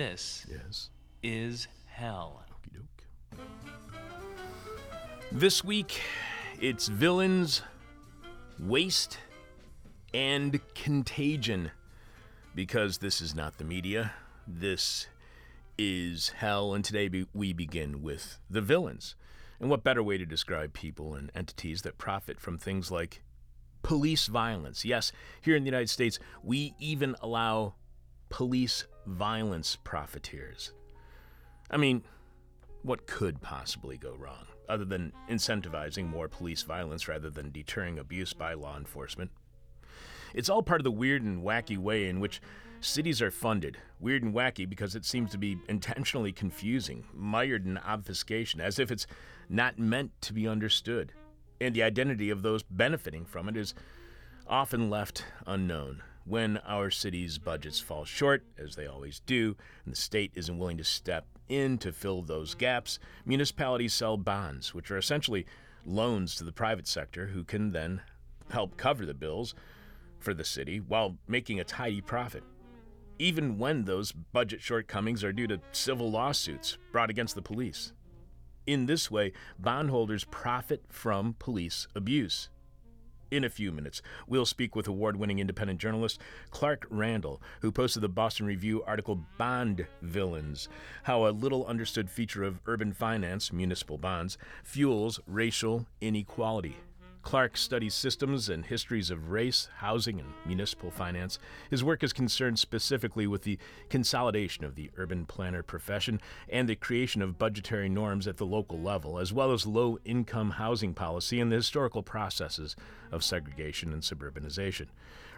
This Yes. is hell. Okey doke. This week, it's villains, waste, and contagion. Because this is not the media, this is hell, and today we begin with the villains. And what better way to describe people and entities that profit from things like police violence? Yes, here in the United States, we even allow police violence profiteers. I mean, what could possibly go wrong, other than incentivizing more police violence rather than deterring abuse by law enforcement? It's all part of the weird and wacky way in which cities are funded. Weird and wacky because it seems to be intentionally confusing, mired in obfuscation, as if it's not meant to be understood. And the identity of those benefiting from it is often left unknown. When our city's budgets fall short, as they always do, and the state isn't willing to step in to fill those gaps, municipalities sell bonds, which are essentially loans to the private sector who can then help cover the bills for the city while making a tidy profit. Even when those budget shortcomings are due to civil lawsuits brought against the police. In this way, bondholders profit from police abuse. In a few minutes, we'll speak with award winning independent journalist Clark Randall, who posted the Boston Review article Bond Villains How a Little Understood Feature of Urban Finance, Municipal Bonds, Fuels Racial Inequality. Clark studies systems and histories of race, housing, and municipal finance. His work is concerned specifically with the consolidation of the urban planner profession and the creation of budgetary norms at the local level, as well as low income housing policy and the historical processes of segregation and suburbanization.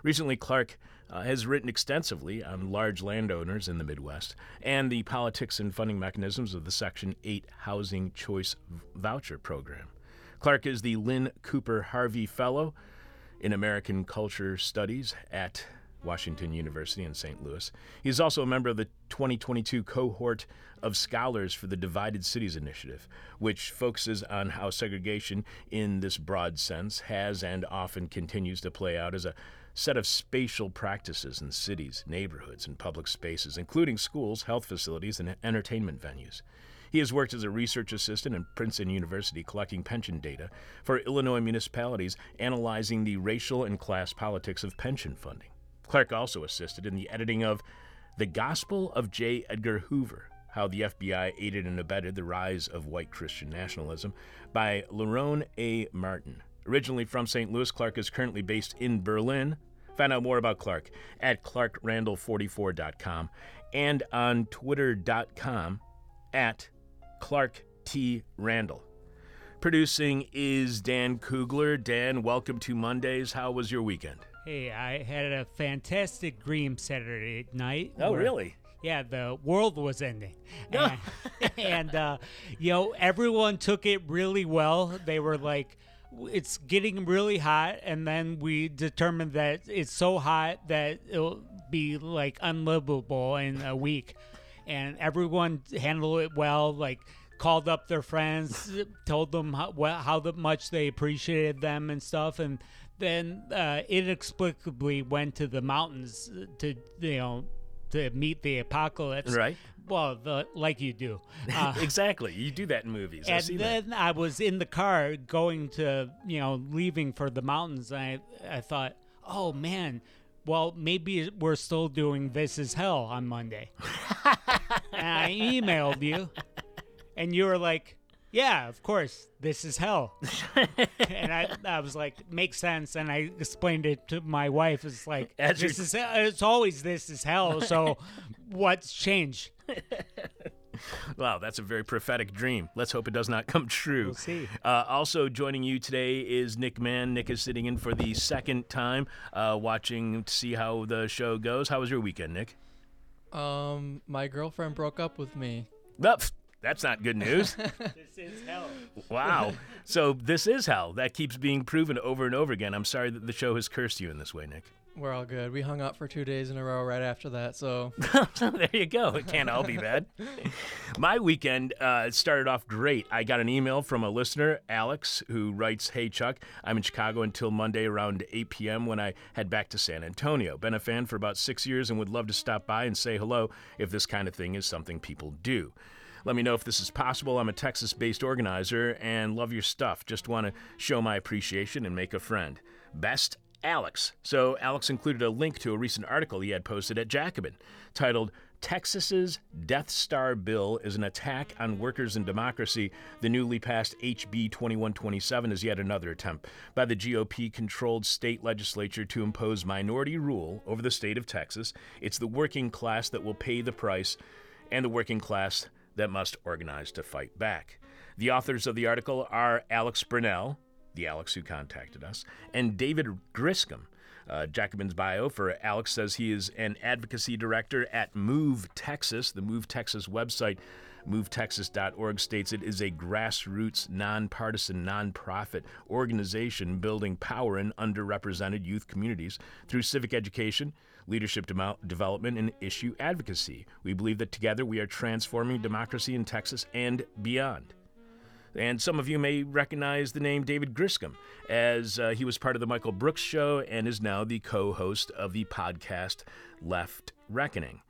Recently, Clark uh, has written extensively on large landowners in the Midwest and the politics and funding mechanisms of the Section 8 Housing Choice Voucher Program. Clark is the Lynne Cooper Harvey Fellow in American Culture Studies at Washington University in St. Louis. He is also a member of the 2022 cohort of scholars for the Divided Cities Initiative, which focuses on how segregation in this broad sense has and often continues to play out as a set of spatial practices in cities, neighborhoods, and public spaces, including schools, health facilities, and entertainment venues. He has worked as a research assistant at Princeton University collecting pension data for Illinois municipalities analyzing the racial and class politics of pension funding. Clark also assisted in the editing of The Gospel of J. Edgar Hoover How the FBI Aided and Abetted the Rise of White Christian Nationalism by Lerone A. Martin. Originally from St. Louis, Clark is currently based in Berlin. Find out more about Clark at clarkrandall44.com and on twitter.com at Clark T. Randall. Producing is Dan Kugler. Dan, welcome to Mondays. How was your weekend? Hey, I had a fantastic dream Saturday night. Oh, really? Yeah, the world was ending. And, and uh, you know, everyone took it really well. They were like, it's getting really hot. And then we determined that it's so hot that it'll be like unlivable in a week. And everyone handled it well. Like, called up their friends, told them how, how much they appreciated them and stuff, and then uh, inexplicably went to the mountains to you know to meet the apocalypse. Right. Well, the, like you do. Uh, exactly. You do that in movies. I and that. then I was in the car going to, you know, leaving for the mountains. And I, I thought, oh man, well, maybe we're still doing This Is Hell on Monday. and I emailed you, and you were like, yeah, of course, this is hell. and I, I was like, makes sense. And I explained it to my wife. It's like, this is, it's always this is hell. So what's changed? Wow, that's a very prophetic dream. Let's hope it does not come true. We'll see. Uh, also joining you today is Nick Mann. Nick is sitting in for the second time, uh, watching to see how the show goes. How was your weekend, Nick? Um, my girlfriend broke up with me. Well, that's not good news. This is hell. wow. So this is hell. That keeps being proven over and over again. I'm sorry that the show has cursed you in this way, Nick. We're all good. We hung out for two days in a row right after that. So there you go. It can't all be bad. My weekend uh, started off great. I got an email from a listener, Alex, who writes, "Hey Chuck, I'm in Chicago until Monday around 8 p.m. when I head back to San Antonio. Been a fan for about six years and would love to stop by and say hello if this kind of thing is something people do." Let me know if this is possible. I'm a Texas based organizer and love your stuff. Just want to show my appreciation and make a friend. Best Alex. So, Alex included a link to a recent article he had posted at Jacobin titled Texas's Death Star Bill is an attack on workers and democracy. The newly passed HB 2127 is yet another attempt by the GOP controlled state legislature to impose minority rule over the state of Texas. It's the working class that will pay the price, and the working class that must organize to fight back. The authors of the article are Alex Birnel, the Alex who contacted us, and David Griscom. Uh, Jacobin's bio for Alex says he is an advocacy director at Move Texas. The Move Texas website, movetexas.org, states it is a grassroots, nonpartisan, nonprofit organization building power in underrepresented youth communities through civic education, leadership de- development, and issue advocacy. We believe that together we are transforming democracy in Texas and beyond. And some of you may recognize the name David Griscom, as uh, he was part of the Michael Brooks Show and is now the co host of the podcast Left Reckoning.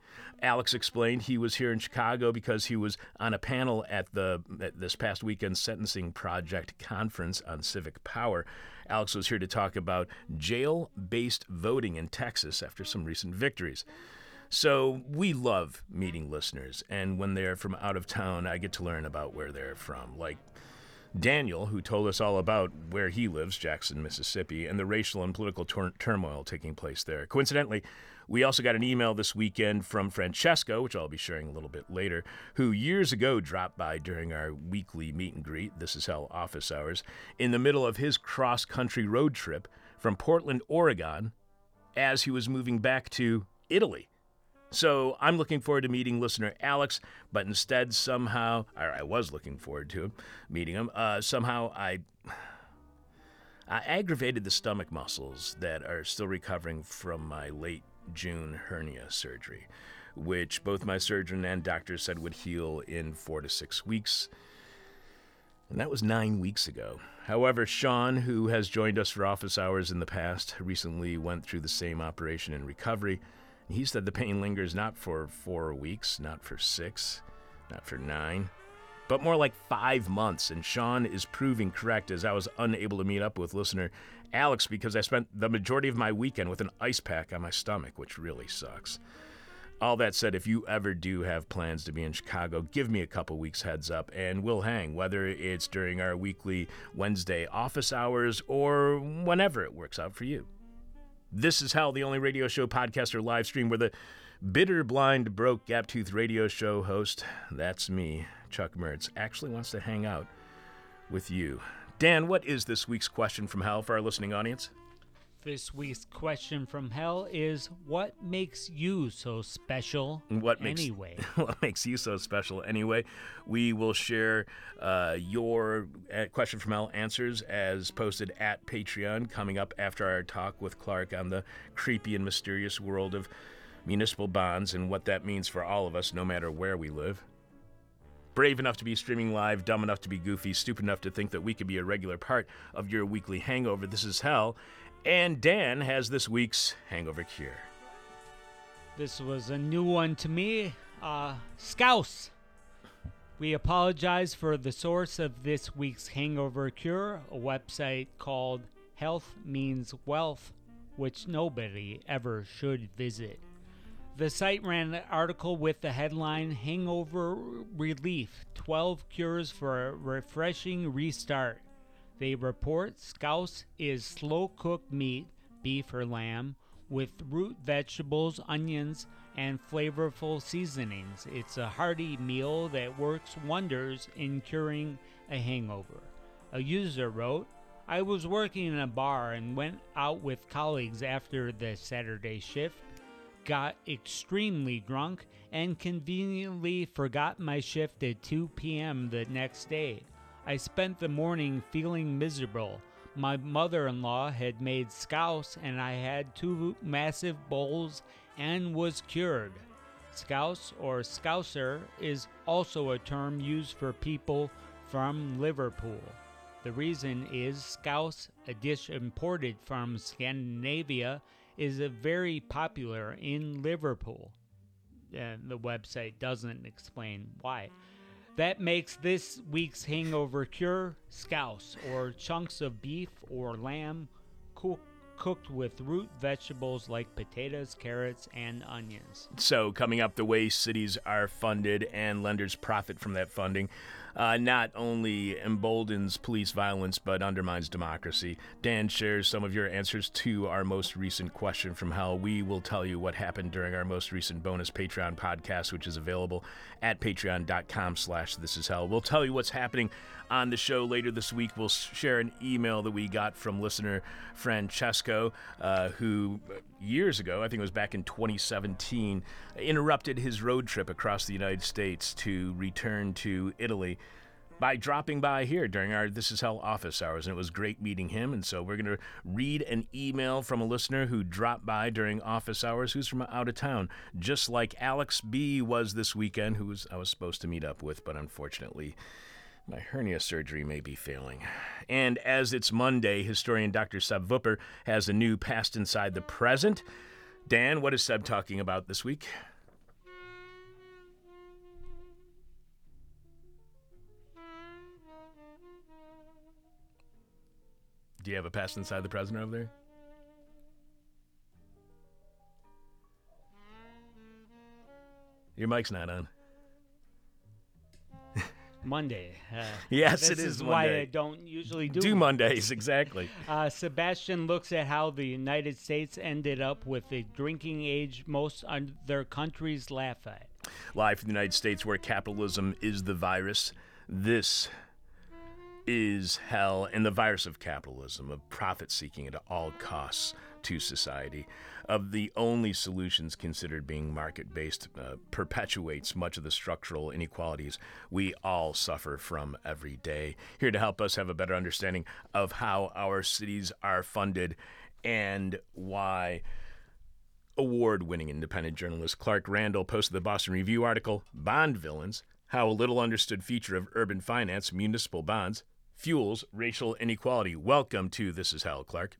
Alex explained he was here in Chicago because he was on a panel at the at this past weekend's Sentencing Project conference on civic power. Alex was here to talk about jail based voting in Texas after some recent victories. So we love meeting listeners, and when they're from out of town, I get to learn about where they're from. Like Daniel, who told us all about where he lives, Jackson, Mississippi, and the racial and political tur- turmoil taking place there. Coincidentally, we also got an email this weekend from Francesco, which I'll be sharing a little bit later, who years ago dropped by during our weekly meet and greet, This Is Hell office hours, in the middle of his cross country road trip from Portland, Oregon, as he was moving back to Italy. So I'm looking forward to meeting listener Alex, but instead somehow, or I was looking forward to meeting him. Uh, somehow I, I aggravated the stomach muscles that are still recovering from my late June hernia surgery, which both my surgeon and doctor said would heal in four to six weeks. And that was nine weeks ago. However, Sean, who has joined us for office hours in the past, recently went through the same operation in recovery. He said the pain lingers not for four weeks, not for six, not for nine, but more like five months. And Sean is proving correct as I was unable to meet up with listener Alex because I spent the majority of my weekend with an ice pack on my stomach, which really sucks. All that said, if you ever do have plans to be in Chicago, give me a couple weeks heads up and we'll hang, whether it's during our weekly Wednesday office hours or whenever it works out for you. This is Hell, the only radio show podcast or live stream where the bitter, blind, broke, gap toothed radio show host, that's me, Chuck Mertz, actually wants to hang out with you. Dan, what is this week's question from hell for our listening audience? This week's question from hell is what makes you so special What makes anyway? what makes you so special anyway? We will share uh, your uh, question from hell answers as posted at Patreon coming up after our talk with Clark on the creepy and mysterious world of municipal bonds and what that means for all of us, no matter where we live. Brave enough to be streaming live, dumb enough to be goofy, stupid enough to think that we could be a regular part of your weekly hangover. This is hell. And Dan has this week's hangover cure. This was a new one to me. Uh, Scouse. We apologize for the source of this week's hangover cure, a website called Health Means Wealth, which nobody ever should visit. The site ran an article with the headline Hangover Relief 12 Cures for a Refreshing Restart. They report Scouse is slow cooked meat, beef or lamb, with root vegetables, onions, and flavorful seasonings. It's a hearty meal that works wonders in curing a hangover. A user wrote, I was working in a bar and went out with colleagues after the Saturday shift, got extremely drunk, and conveniently forgot my shift at 2 p.m. the next day. I spent the morning feeling miserable, My mother in law had made scouse, and I had two massive bowls and was cured. Scouse or scouser is also a term used for people from Liverpool. The reason is scouse, a dish imported from Scandinavia, is very popular in Liverpool. And the website doesn't explain why. That makes this week's hangover cure scouse, or chunks of beef or lamb cook, cooked with root vegetables like potatoes, carrots, and onions. So, coming up, the way cities are funded and lenders profit from that funding uh, not only emboldens police violence but undermines democracy. Dan shares some of your answers to our most recent question from hell. We will tell you what happened during our most recent bonus Patreon podcast, which is available at patreon.com slash this is hell. We'll tell you what's happening on the show later this week. We'll share an email that we got from listener Francesco, uh, who years ago, I think it was back in 2017, interrupted his road trip across the United States to return to Italy by dropping by here during our This Is Hell office hours. And it was great meeting him. And so we're going to read an email from a listener who dropped by during office hours who's from out of town, just like Alex B was this weekend, who was, I was supposed to meet up with, but unfortunately. My hernia surgery may be failing. And as it's Monday, historian Dr. Seb Vupper has a new Past Inside the Present. Dan, what is Seb talking about this week? Do you have a Past Inside the Present over there? Your mic's not on. Monday. Uh, Yes, it is why Monday. I don't usually do, Do Mondays, exactly. Uh, Sebastian looks at how the United States ended up with the drinking age most other countries laugh at. Live from the United States, where capitalism is the virus. This is hell and the virus of capitalism, of profit seeking at all costs to society, of the only solutions considered being market based, uh, perpetuates much of the structural inequalities we all suffer from every day. Here to help us have a better understanding of how our cities are funded and why award winning independent journalist Clark Randall posted the Boston Review article, Bond Villains How a Little Understood Feature of Urban Finance, Municipal Bonds, Fuels Racial Inequality. Welcome to This Is Hell, Clark.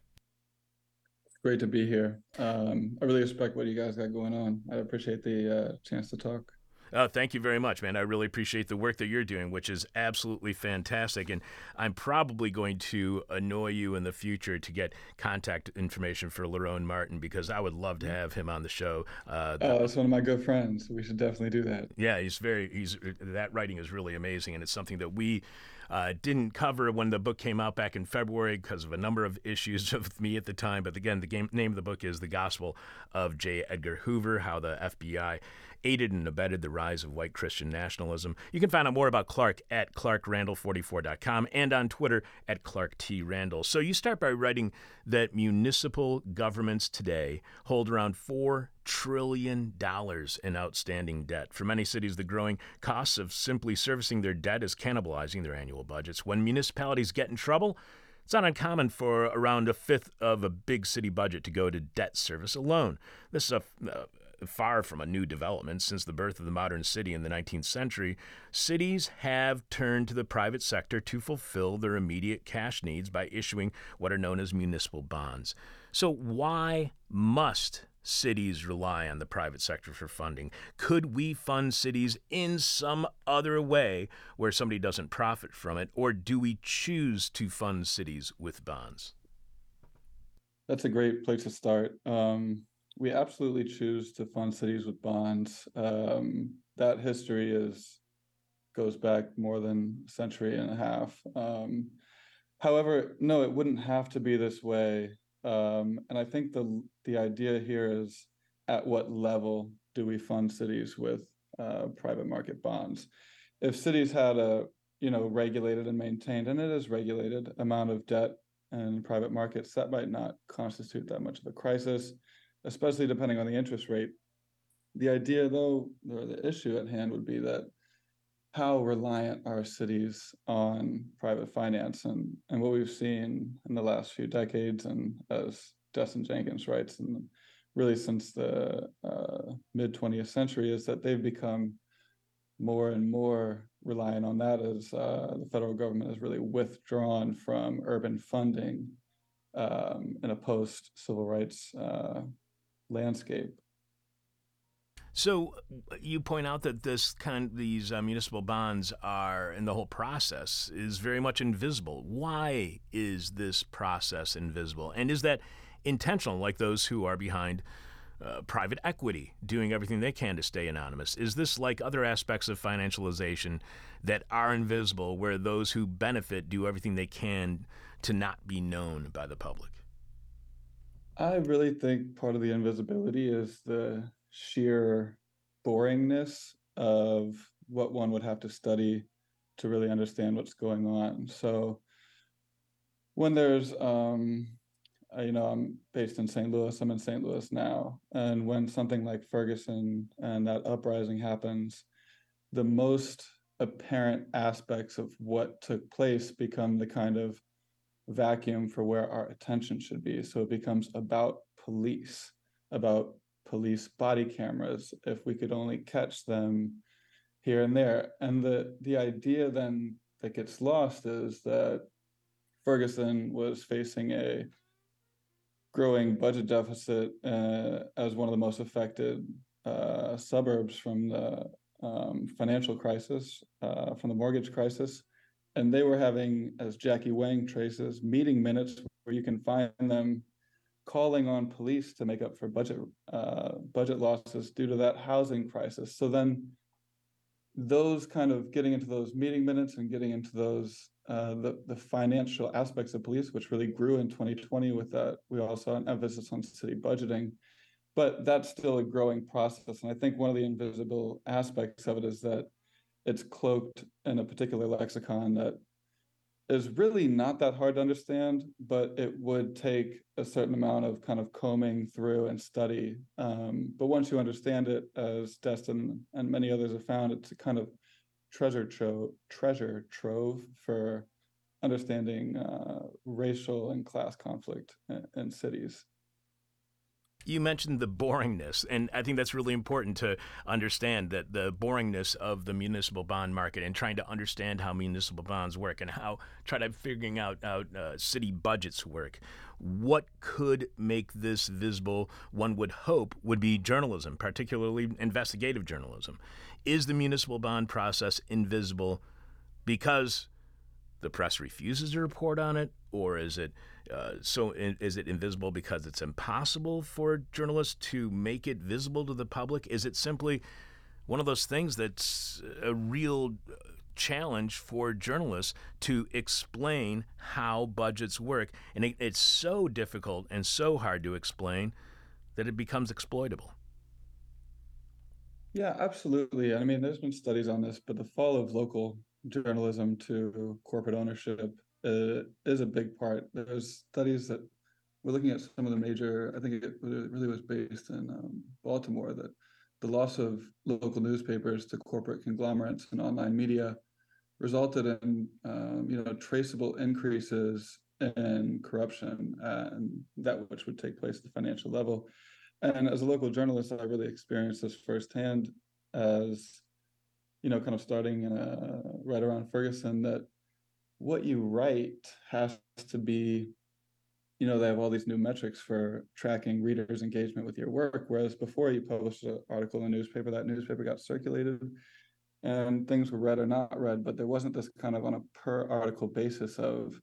Great to be here. Um, I really respect what you guys got going on. I appreciate the uh, chance to talk. Oh, thank you very much, man. I really appreciate the work that you're doing, which is absolutely fantastic. And I'm probably going to annoy you in the future to get contact information for Lerone Martin because I would love to have him on the show. Uh, Oh, that's one of my good friends. We should definitely do that. Yeah, he's very he's that writing is really amazing, and it's something that we uh, didn't cover when the book came out back in February because of a number of issues with me at the time. But again, the game, name of the book is "The Gospel of J. Edgar Hoover: How the FBI." Aided and abetted the rise of white Christian nationalism. You can find out more about Clark at clarkrandall44.com and on Twitter at Clark T. Randall. So you start by writing that municipal governments today hold around four trillion dollars in outstanding debt. For many cities, the growing costs of simply servicing their debt is cannibalizing their annual budgets. When municipalities get in trouble, it's not uncommon for around a fifth of a big city budget to go to debt service alone. This is a uh, far from a new development since the birth of the modern city in the 19th century. Cities have turned to the private sector to fulfill their immediate cash needs by issuing what are known as municipal bonds. So, why must cities rely on the private sector for funding? Could we fund cities in some other way where somebody doesn't profit from it, or do we choose to fund cities with bonds? That's a great place to start. Um, we absolutely choose to fund cities with bonds. Um, that history is goes back more than a century and a half. Um, however, no, it wouldn't have to be this way. Um, and I think the the idea here is at what level do we fund cities with uh, private market bonds? If cities had a you know regulated and maintained, and it is regulated amount of debt and private markets, that might not constitute that much of a crisis especially depending on the interest rate. The idea, though, or the issue at hand would be that how reliant are cities on private finance and and what we've seen in the last few decades and as Destin Jenkins writes and really since the uh, mid 20th century is that they've become more and more reliant on that as uh, the federal government has really withdrawn from urban funding um, in a post civil rights uh, landscape. So you point out that this kind these uh, municipal bonds are and the whole process is very much invisible. Why is this process invisible? And is that intentional like those who are behind uh, private equity doing everything they can to stay anonymous? Is this like other aspects of financialization that are invisible where those who benefit do everything they can to not be known by the public? I really think part of the invisibility is the sheer boringness of what one would have to study to really understand what's going on. So when there's um uh, you know, I'm based in St. Louis. I'm in St. Louis now. And when something like Ferguson and that uprising happens, the most apparent aspects of what took place become the kind of vacuum for where our attention should be. So it becomes about police, about police body cameras, if we could only catch them here and there. And the the idea then that gets lost is that Ferguson was facing a growing budget deficit uh, as one of the most affected uh, suburbs from the um, financial crisis, uh, from the mortgage crisis. And they were having, as Jackie Wang traces, meeting minutes where you can find them calling on police to make up for budget uh, budget losses due to that housing crisis. So then those kind of getting into those meeting minutes and getting into those uh, the the financial aspects of police, which really grew in 2020 with that. We also saw an emphasis on city budgeting, but that's still a growing process. And I think one of the invisible aspects of it is that it's cloaked in a particular lexicon that is really not that hard to understand, but it would take a certain amount of kind of combing through and study. Um, but once you understand it, as Destin and many others have found, it's a kind of treasure trove, treasure trove for understanding uh, racial and class conflict in, in cities. You mentioned the boringness, and I think that's really important to understand that the boringness of the municipal bond market and trying to understand how municipal bonds work and how try to figuring out how uh, city budgets work. What could make this visible? One would hope would be journalism, particularly investigative journalism. Is the municipal bond process invisible because the press refuses to report on it, or is it uh, so? Is it invisible because it's impossible for journalists to make it visible to the public? Is it simply one of those things that's a real challenge for journalists to explain how budgets work, and it, it's so difficult and so hard to explain that it becomes exploitable. Yeah, absolutely. I mean, there's been studies on this, but the fall of local journalism to corporate ownership uh, is a big part. There's studies that we're looking at some of the major, I think it really was based in um, Baltimore, that the loss of local newspapers to corporate conglomerates and online media resulted in um, you know traceable increases in corruption and that which would take place at the financial level and as a local journalist, I really experienced this firsthand as, you know, kind of starting in a, right around Ferguson that what you write has to be, you know, they have all these new metrics for tracking readers' engagement with your work. Whereas before you published an article in a newspaper, that newspaper got circulated and things were read or not read, but there wasn't this kind of on a per article basis of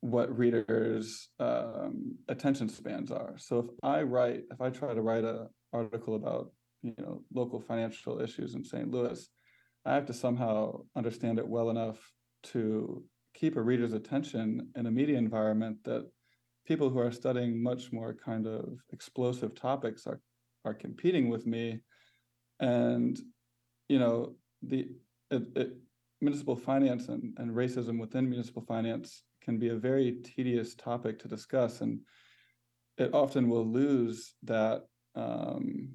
what readers' um, attention spans are. So if I write, if I try to write an article about you know local financial issues in St. Louis, I have to somehow understand it well enough to keep a reader's attention in a media environment that people who are studying much more kind of explosive topics are are competing with me, and you know the it, it, municipal finance and, and racism within municipal finance can be a very tedious topic to discuss, and it often will lose that um,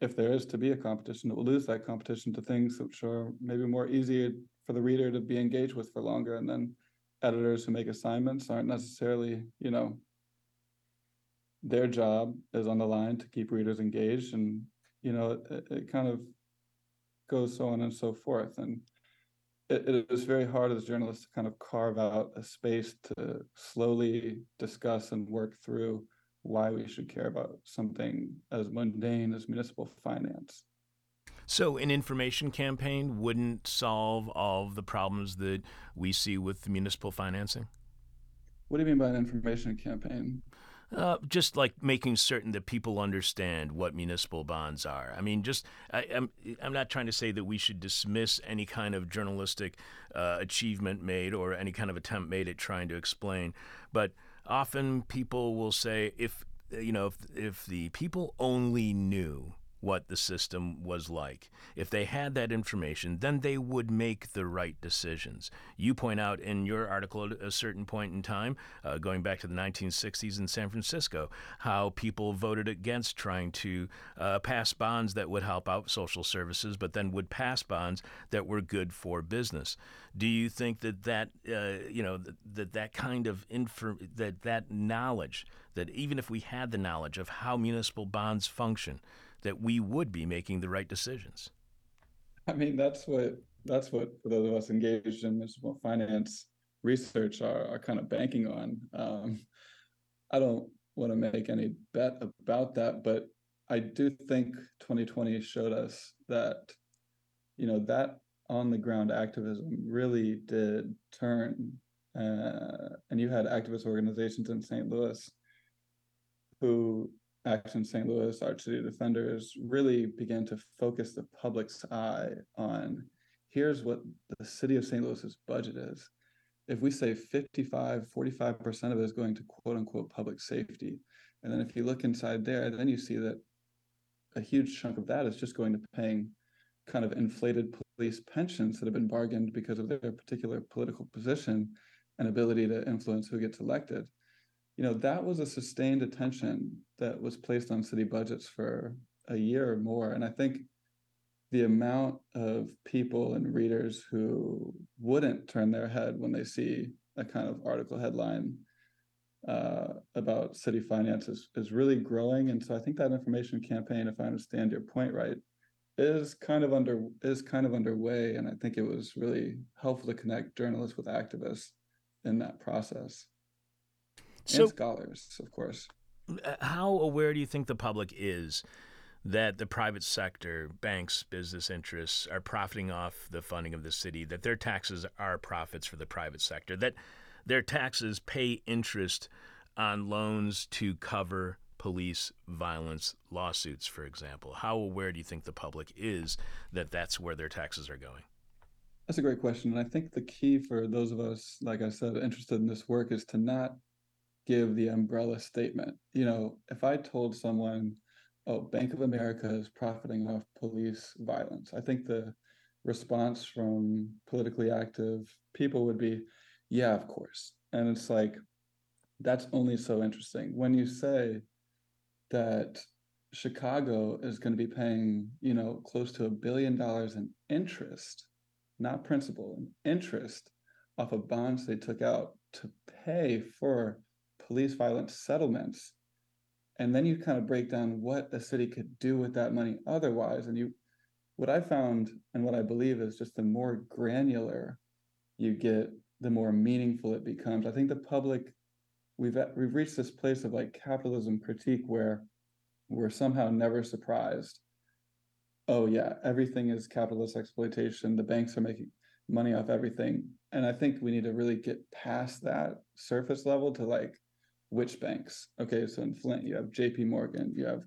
if there is to be a competition, it will lose that competition to things which are maybe more easier for the reader to be engaged with for longer. And then editors who make assignments aren't necessarily, you know, their job is on the line to keep readers engaged and you know it, it kind of goes so on and so forth and it, it is very hard as journalists to kind of carve out a space to slowly discuss and work through why we should care about something as mundane as municipal finance So, an information campaign wouldn't solve all of the problems that we see with municipal financing? what do you mean by an information campaign Uh, just like making certain that people understand what municipal bonds are. I mean, just I, I'm I'm not trying to say that we should dismiss any kind of journalistic uh, achievement made or any kind of attempt made at trying to explain, but often people will say if you know if if the people only knew what the system was like. If they had that information, then they would make the right decisions. You point out in your article at a certain point in time, uh, going back to the 1960s in San Francisco, how people voted against trying to uh, pass bonds that would help out social services, but then would pass bonds that were good for business. Do you think that that uh, you know that, that kind of infor- that that knowledge that even if we had the knowledge of how municipal bonds function, that we would be making the right decisions. I mean, that's what that's what for those of us engaged in municipal finance research are, are kind of banking on. Um, I don't want to make any bet about that, but I do think 2020 showed us that, you know, that on the ground activism really did turn. Uh, and you had activist organizations in St. Louis who Action St. Louis, Arch City Defenders really began to focus the public's eye on here's what the city of St. Louis's budget is. If we say 55, 45% of it is going to quote unquote public safety. And then if you look inside there, then you see that a huge chunk of that is just going to paying kind of inflated police pensions that have been bargained because of their particular political position and ability to influence who gets elected you know that was a sustained attention that was placed on city budgets for a year or more and i think the amount of people and readers who wouldn't turn their head when they see a kind of article headline uh, about city finances is really growing and so i think that information campaign if i understand your point right is kind of under is kind of underway and i think it was really helpful to connect journalists with activists in that process So, and scholars, of course. uh, how aware do you think the public is that the private sector, banks, business interests are profiting off the funding of the city, that their taxes are profits for the private sector, that their taxes pay interest on loans to cover police violence lawsuits, for example? How aware do you think the public is that that's where their taxes are going? That's a great question. And I think the key for those of us, like I said, interested in this work is to not give the umbrella statement. You know, if I told someone, oh, Bank of America is profiting off police violence, I think the response from politically active people would be, yeah, of course. And it's like, that's only so interesting. When you say that Chicago is going to be paying, you know, close to a billion dollars in interest, not principal, in interest off of bonds they took out to pay for police violence settlements. And then you kind of break down what a city could do with that money otherwise. And you what i found and what i believe is just the more granular you get the more meaningful it becomes. I think the public we've we've reached this place of like capitalism critique where we're somehow never surprised. Oh yeah everything is capitalist exploitation. The banks are making money off everything. And i think we need to really get past that surface level to like which banks? Okay so in flint you have jp morgan you have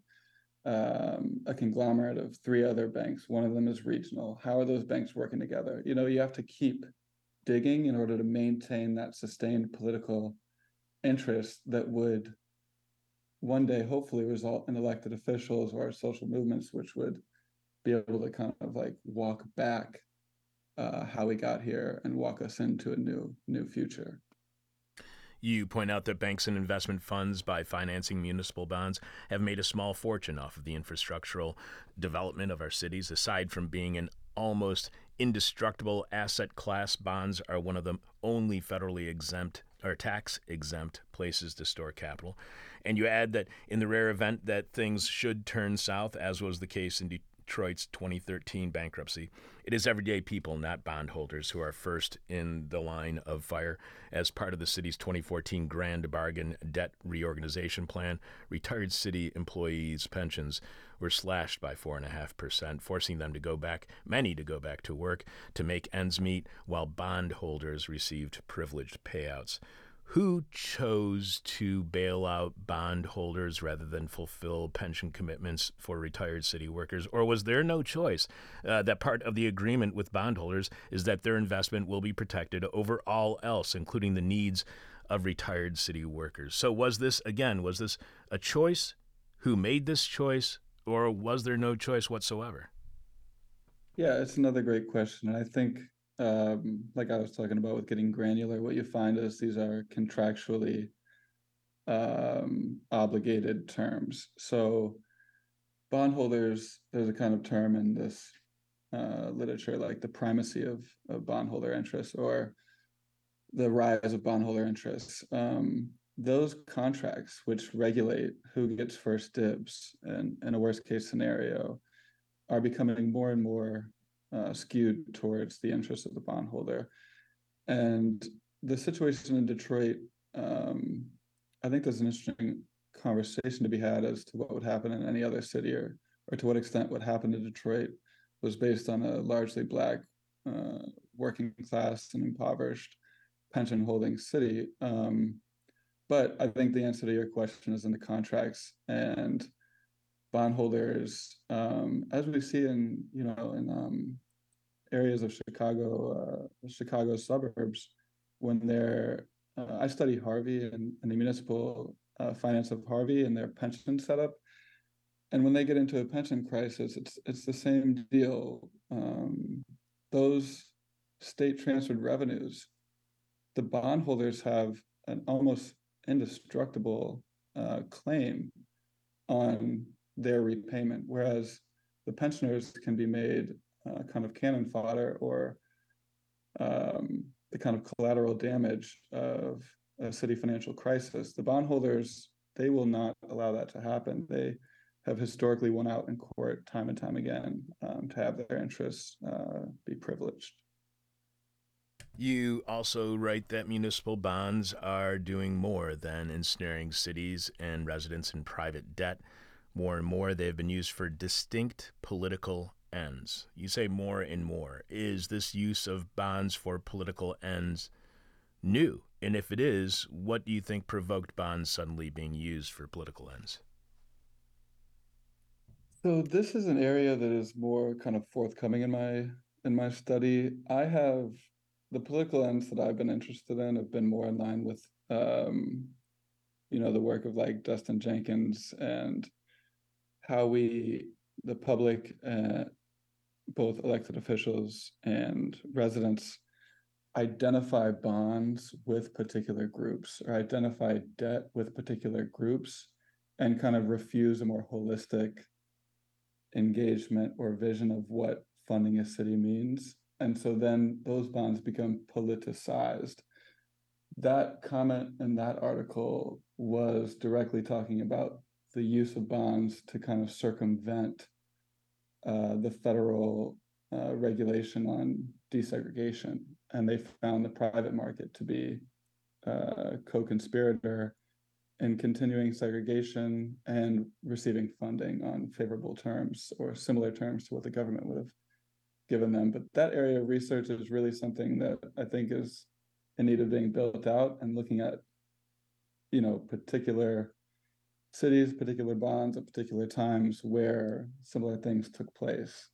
um, a conglomerate of three other banks. One of them is regional. How are those banks working together? You know you have to keep digging in order to maintain that sustained political interest that would one day hopefully result in elected officials or social movements which would be able to kind of like walk back uh, how we got here and walk us into a new new future You point out that banks and investment funds, by financing municipal bonds, have made a small fortune off of the infrastructural development of our cities. Aside from being an almost indestructible asset class, bonds are one of the only federally exempt or tax exempt places to store capital. And you add that in the rare event that things should turn south, as was the case in Detroit's 2013 bankruptcy, it is everyday people, not bondholders, who are first in the line of fire. As part of the city's 2014 Grand Bargain Debt Reorganization Plan, retired city employees' pensions were slashed by 4.5%, forcing them to go back, many to go back to work to make ends meet, while bondholders received privileged payouts who chose to bail out bondholders rather than fulfill pension commitments for retired city workers? Or was there no choice? Uh, that part of the agreement with bondholders is that their investment will be protected over all else, including the needs of retired city workers. So, was this, again, was this a choice? Who made this choice? Or was there no choice whatsoever? Yeah, it's another great question. And I think um, like I was talking about with getting granular, what you find is these are contractually um, obligated terms. So bondholders, there's a kind of term in this uh, literature like the primacy of, of bondholder interests or the rise of bondholder interests. Um, those contracts which regulate who gets first dibs and in a worst case scenario are becoming more and more uh, skewed towards the interests of the bondholder. And the situation in Detroit, um, I think there's an interesting conversation to be had as to what would happen in any other city or, or to what extent what happened in Detroit was based on a largely black uh, working class and impoverished pension holding city. Um, but I think the answer to your question is in the contracts and bondholders, um, as we see in you know in um, areas of Chicago, uh, Chicago suburbs, when they're uh, I study Harvey and, and the municipal uh, finance of Harvey and their pension setup, and when they get into a pension crisis, it's it's the same deal. Um, those state transferred revenues, the bondholders have an almost indestructible uh, claim on their repayment, whereas the pensioners can be made uh, kind of cannon fodder or um, the kind of collateral damage of a city financial crisis. The bondholders, they will not allow that to happen. They have historically won out in court time and time again um, to have their interests uh, be privileged. You also write that municipal bonds are doing more than ensnaring cities and residents in private debt. More and more, they have been used for distinct political ends. You say more and more. Is this use of bonds for political ends new? And if it is, what do you think provoked bonds suddenly being used for political ends? So this is an area that is more kind of forthcoming in my in my study. I have the political ends that I've been interested in have been more in line with um, you know the work of like Destin Jenkins and how we the public uh, both elected officials and residents identify bonds with particular groups or identify debt with particular groups and kind of refuse a more holistic engagement or vision of what funding a city means. And so then those bonds become politicized. That comment in that article was directly talking about the use of bonds to kind of circumvent uh, the federal uh, regulation on desegregation, and they found the private market to be a uh, co-conspirator in continuing segregation and receiving funding on favorable terms or similar terms to what the government would have given them. But that area of research is really something that I think is in need of being built out and looking at, you know, particular cities, particular bonds at particular times where similar things took place.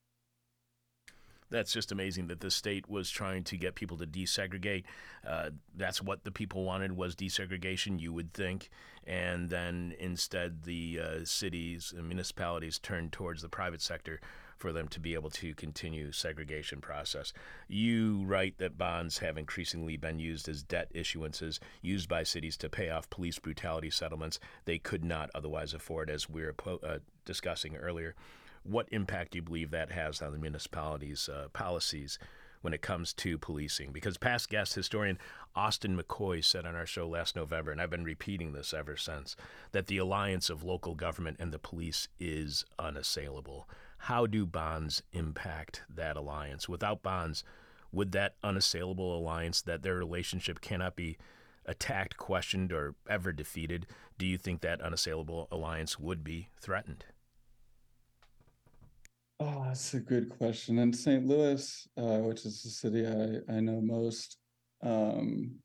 That's just amazing that the state was trying to get people to desegregate. Uh, that's what the people wanted was desegregation, you would think, and then instead the uh, cities and municipalities turned towards the private sector for them to be able to continue segregation process. You write that bonds have increasingly been used as debt issuances used by cities to pay off police brutality settlements they could not otherwise afford, as we were uh, discussing earlier. What impact do you believe that has on the municipalities' uh, policies when it comes to policing? Because past guest historian Austin McCoy said on our show last November, and I've been repeating this ever since, that the alliance of local government and the police is unassailable. How do bonds impact that alliance? Without bonds, would that unassailable alliance, that their relationship cannot be attacked, questioned, or ever defeated, do you think that unassailable alliance would be threatened? Oh, that's a good question. In St. Louis, uh, which is the city I, I know most, um,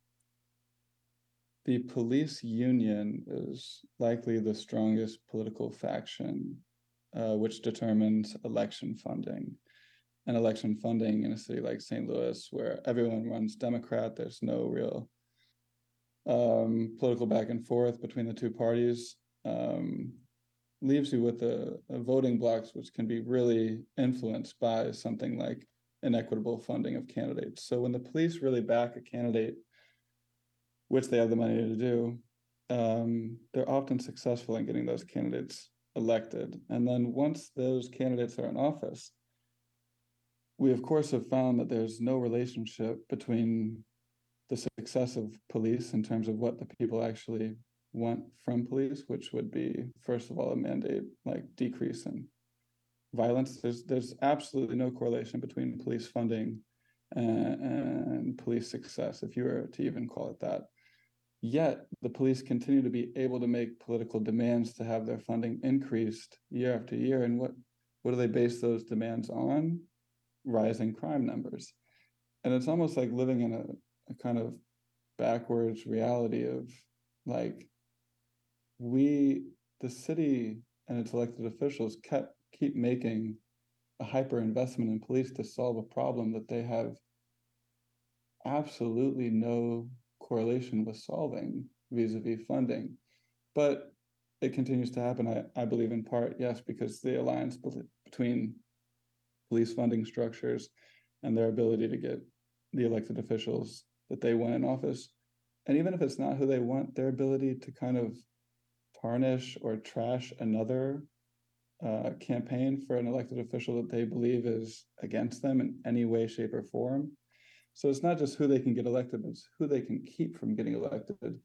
the police union is likely the strongest political faction, uh, which determines election funding. And election funding in a city like St. Louis, where everyone runs Democrat, there's no real um, political back and forth between the two parties. Um, leaves you with a, voting blocks which can be really influenced by something like inequitable funding of candidates. So when the police really back a candidate, which they have the money to do, um, they're often successful in getting those candidates elected. And then once those candidates are in office, we of course have found that there's no relationship between the success of police in terms of what the people actually want from police, which would be first of all a mandate like decrease in violence. There's there's absolutely no correlation between police funding and, and police success, if you were to even call it that. Yet the police continue to be able to make political demands to have their funding increased year after year. And what what do they base those demands on? Rising crime numbers. And it's almost like living in a, a kind of backwards reality of like we the city and its elected officials kept keep making a hyper investment in police to solve a problem that they have absolutely no correlation with solving vis-a-vis funding but it continues to happen i, I believe in part yes because the alliance between police funding structures and their ability to get the elected officials that they want in office and even if it's not who they want their ability to kind of tarnish or trash another uh, campaign for an elected official that they believe is against them in any way, shape, or form. So it's not just who they can get elected, it's who they can keep from getting elected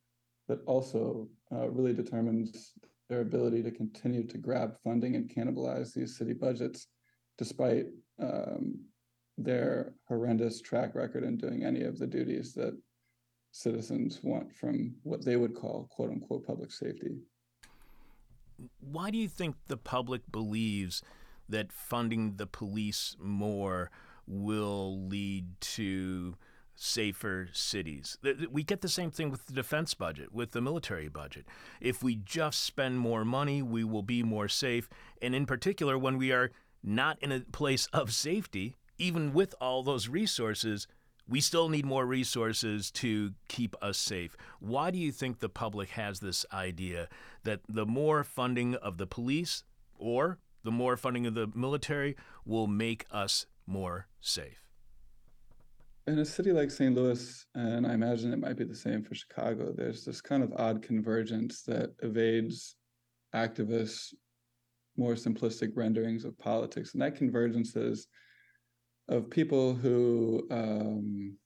that also uh, really determines their ability to continue to grab funding and cannibalize these city budgets, despite um, their horrendous track record in doing any of the duties that citizens want from what they would call quote unquote public safety. Why do you think the public believes that funding the police more will lead to safer cities. We get the same thing with the defense budget, with the military budget. If we just spend more money, we will be more safe. And in particular, when we are not in a place of safety, even with all those resources, we still need more resources to keep us safe. Why do you think the public has this idea that the more funding of the police or the more funding of the military will make us more safe? In a city like St. Louis, and I imagine it might be the same for Chicago, there's this kind of odd convergence that evades activists' more simplistic renderings of politics. And that convergence is of people who um,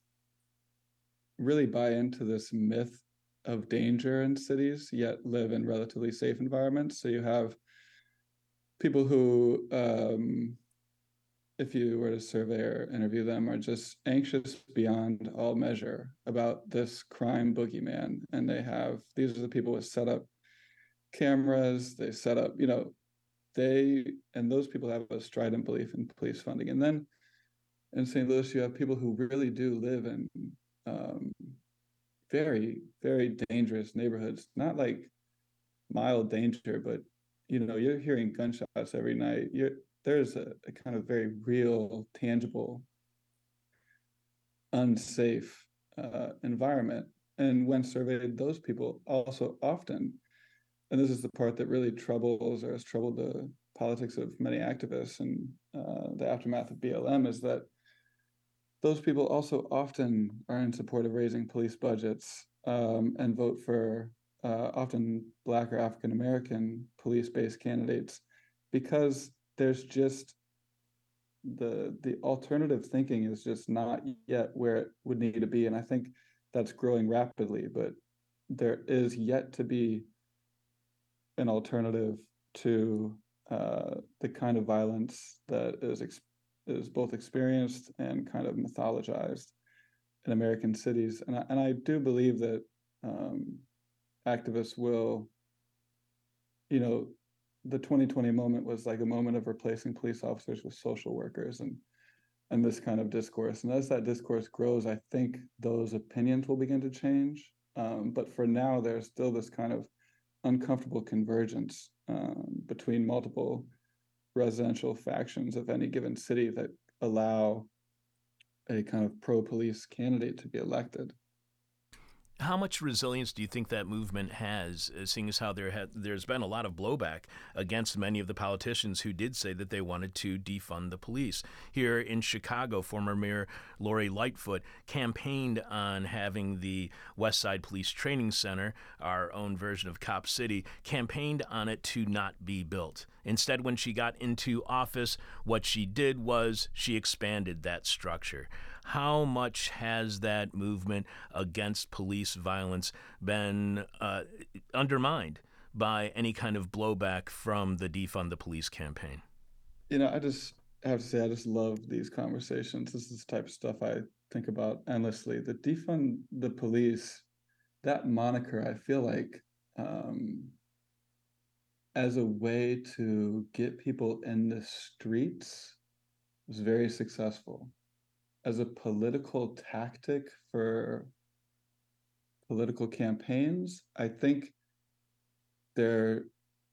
really buy into this myth of danger in cities, yet live in relatively safe environments. So you have people who, um, if you were to survey or interview them, are just anxious beyond all measure about this crime boogeyman. And they have, these are the people with set up cameras, they set up, you know, they, and those people have a strident belief in police funding. And then in St. Louis, you have people who really do live in um, very, very dangerous neighborhoods. Not like mild danger, but you know, you're hearing gunshots every night. You're there's a, a kind of very real, tangible, unsafe uh, environment. And when surveyed, those people also often, and this is the part that really troubles or has troubled the politics of many activists and uh, the aftermath of BLM is that those people also often are in support of raising police budgets um, and vote for uh, often Black or African American police based candidates because there's just the the alternative thinking is just not yet where it would need to be. And i think that's growing rapidly but there is yet to be an alternative to uh, the kind of violence that is ex- is both experienced and kind of mythologized in American cities, and I, and I do believe that um, activists will, you know, the 2020 moment was like a moment of replacing police officers with social workers and and this kind of discourse. And as that discourse grows, I think those opinions will begin to change. Um, but for now, there's still this kind of uncomfortable convergence um, between multiple residential factions of any given city that allow a kind of pro police candidate to be elected. How much resilience do you think that movement has, uh, seeing as how there had, there's been a lot of blowback against many of the politicians who did say that they wanted to defund the police? Here in Chicago, former Mayor Lori Lightfoot campaigned on having the West Side Police Training Center, our own version of Cop City, campaigned on it to not be built. Instead, when she got into office, what she did was she expanded that structure. How much has that movement against police violence been uh, undermined by any kind of blowback from the Defund the Police campaign? You know, I just have to say, I just love these conversations. This is the type of stuff I think about endlessly. The defund the police, that moniker, I feel like um, as a way to get people in the streets was very successful. As a political tactic for political campaigns, I think there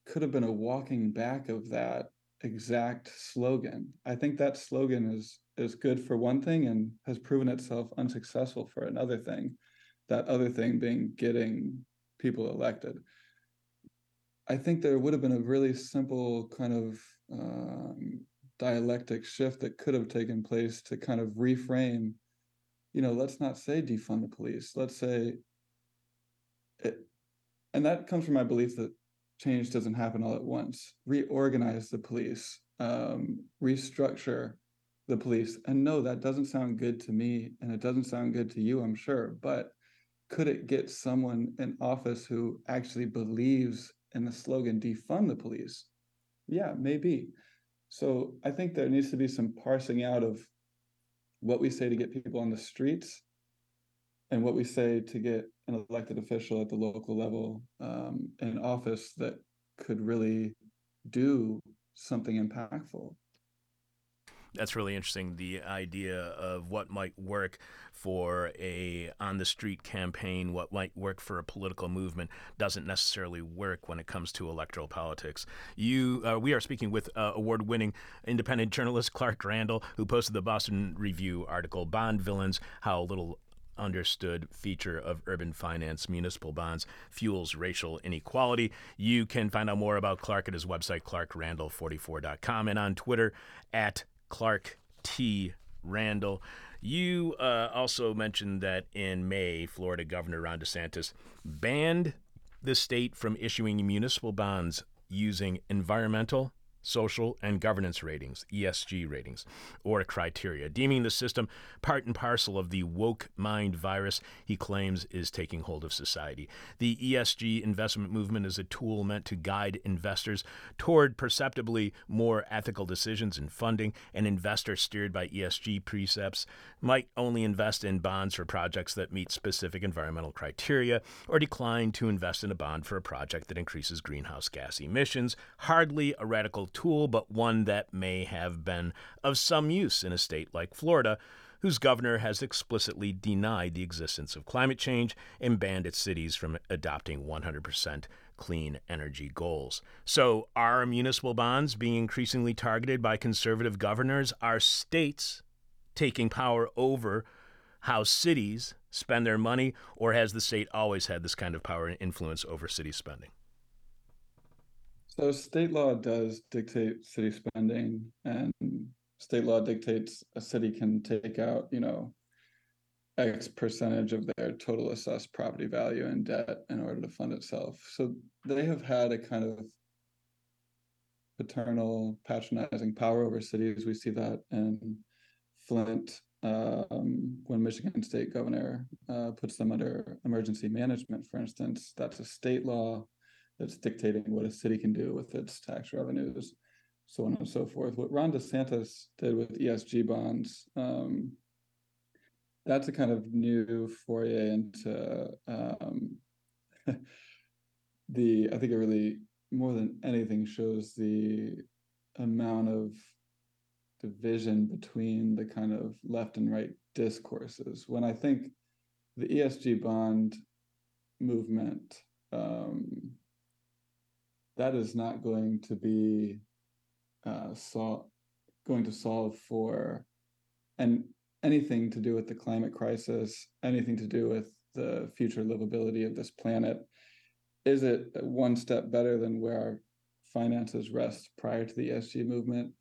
could have been a walking back of that exact slogan. I think that slogan is is good for one thing and has proven itself unsuccessful for another thing. That other thing being getting people elected. I think there would have been a really simple kind of um, dialectic shift that could have taken place to kind of reframe, you know, let's not say defund the police. Let's say it, and that comes from my belief that change doesn't happen all at once. Reorganize the police, um, restructure the police. And no, that doesn't sound good to me, and it doesn't sound good to you, I'm sure. But could it get someone in office who actually believes and the slogan defund the police. Yeah maybe. So i think there needs to be some parsing out of what we say to get people on the streets and what we say to get an elected official at the local level um, in office that could really do something impactful that's really interesting. The idea of what might work for a on the street campaign, what might work for a political movement, doesn't necessarily work when it comes to electoral politics. You, uh, we are speaking with uh, award-winning independent journalist Clark Randall, who posted the Boston Review article "Bond Villains: How Little." understood feature of urban finance municipal bonds fuels racial inequality. You can find out more about Clark at his website, clarkrandall44.com, and on Twitter at Clark T. Randall. You uh, also mentioned that in May, Florida Governor Ron DeSantis banned the state from issuing municipal bonds using environmental, social, and governance ratings, ESG ratings, or criteria, deeming the system part and parcel of the woke mind virus he claims is taking hold of society. The ESG investment movement is a tool meant to guide investors toward perceptibly more ethical decisions in funding. An investor steered by ESG precepts might only invest in bonds for projects that meet specific environmental criteria or decline to invest in a bond for a project that increases greenhouse gas emissions. Hardly a radical tool, but one that may have been of some use in a state like Florida, whose governor has explicitly denied the existence of climate change and banned its cities from adopting 100% clean energy goals. So, are municipal bonds being increasingly targeted by conservative governors? Are states taking power over how cities spend their money, or has the state always had this kind of power and influence over city spending? So state law does dictate city spending and state law dictates a city can take out, you know, X percentage of their total assessed property value in debt in order to fund itself. So they have had a kind of paternal, patronizing power over cities. We see that in Flint um, when Michigan State Governor uh, puts them under emergency management, for instance. That's a state law that's dictating what a city can do with its tax revenues, so on and so forth. What Ron DeSantis did with ESG bonds, um, that's a kind of new foray into um, the, I think it really, more than anything, shows the amount of division between the kind of left and right discourses. When I think the ESG bond movement, um, that is not going to be uh, sol- going to solve for and anything to do with the climate crisis, anything to do with the future livability of this planet. Is it one step better than where our finances rest prior to the ESG movement?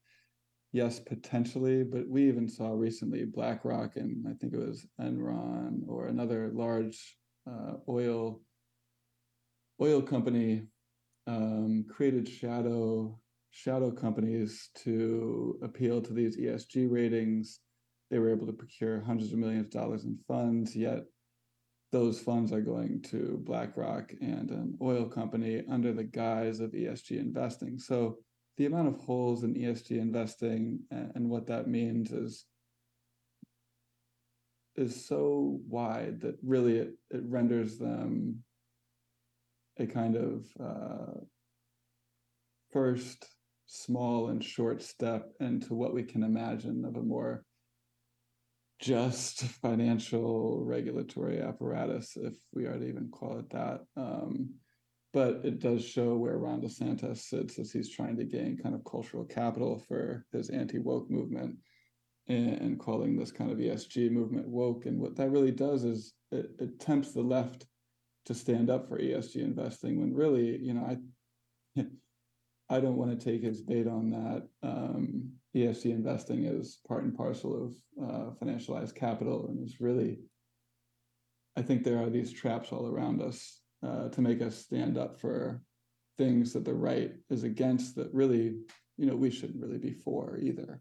Yes, potentially, but we even saw recently BlackRock and I think it was Enron or another large uh, oil oil company um, created shadow shadow companies to appeal to these ESG ratings. They were able to procure hundreds of millions of dollars in funds, yet those funds are going to BlackRock and an oil company under the guise of ESG investing. So the amount of holes in ESG investing and, what that means is is so wide that really it, it renders them a kind of uh, first small and short step into what we can imagine of a more just financial regulatory apparatus, if we are to even call it that. Um, but it does show where Ron DeSantis sits as he's trying to gain kind of cultural capital for his anti woke movement and, and, calling this kind of ESG movement woke. And what that really does is it, it tempts the left to stand up for ESG investing when really, you know, I I don't want to take his bait on that. Um, ESG investing is part and parcel of uh, financialized capital, and is really, I think there are these traps all around us uh, to make us stand up for things that the right is against that really, you know, we shouldn't really be for either.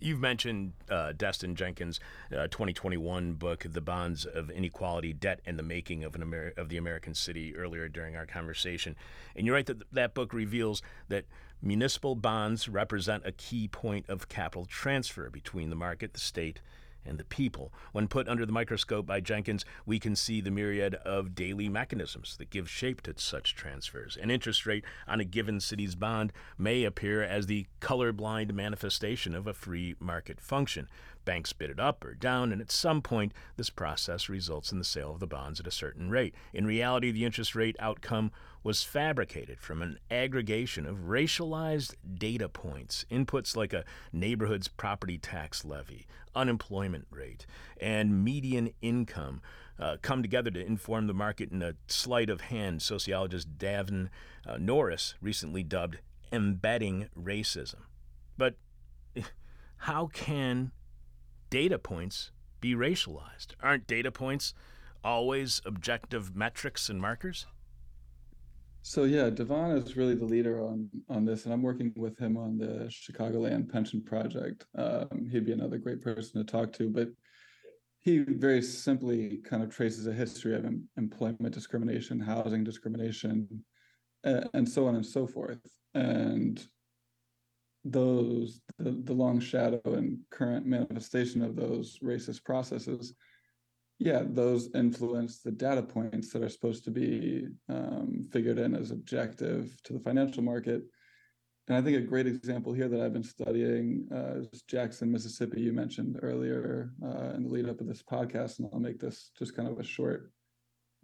You've mentioned uh, Destin Jenkins' uh, 2021 book, "The Bonds of Inequality: Debt and the Making of an Amer- of the American City" earlier during our conversation, and you're right that that book reveals that municipal bonds represent a key point of capital transfer between the market, the state, and the people. When put under the microscope by Jenkins, we can see the myriad of daily mechanisms that give shape to such transfers. An interest rate on a given city's bond may appear as the colorblind manifestation of a free market function. Banks bid it up or down, and at some point, this process results in the sale of the bonds at a certain rate. In reality, the interest rate outcome was fabricated from an aggregation of racialized data points, inputs like a neighborhood's property tax levy, unemployment rate, and median income. Uh, come together to inform the market in a sleight of hand, sociologist Davin uh, Norris recently dubbed embedding racism. But how can data points be racialized? Aren't data points always objective metrics and markers? So yeah, Davin is really the leader on on this, and I'm working with him on the Chicagoland Pension Project. Um, he'd be another great person to talk to, but he very simply kind of traces a history of em- employment discrimination, housing discrimination, and so on and so forth. And those the, the long shadow and current manifestation of those racist processes yeah, those influence the data points that are supposed to be um, figured in as objective to the financial market. And I think a great example here that I've been studying uh, is Jackson, Mississippi, you mentioned earlier uh, in the lead up of this podcast. And I'll make this just kind of a short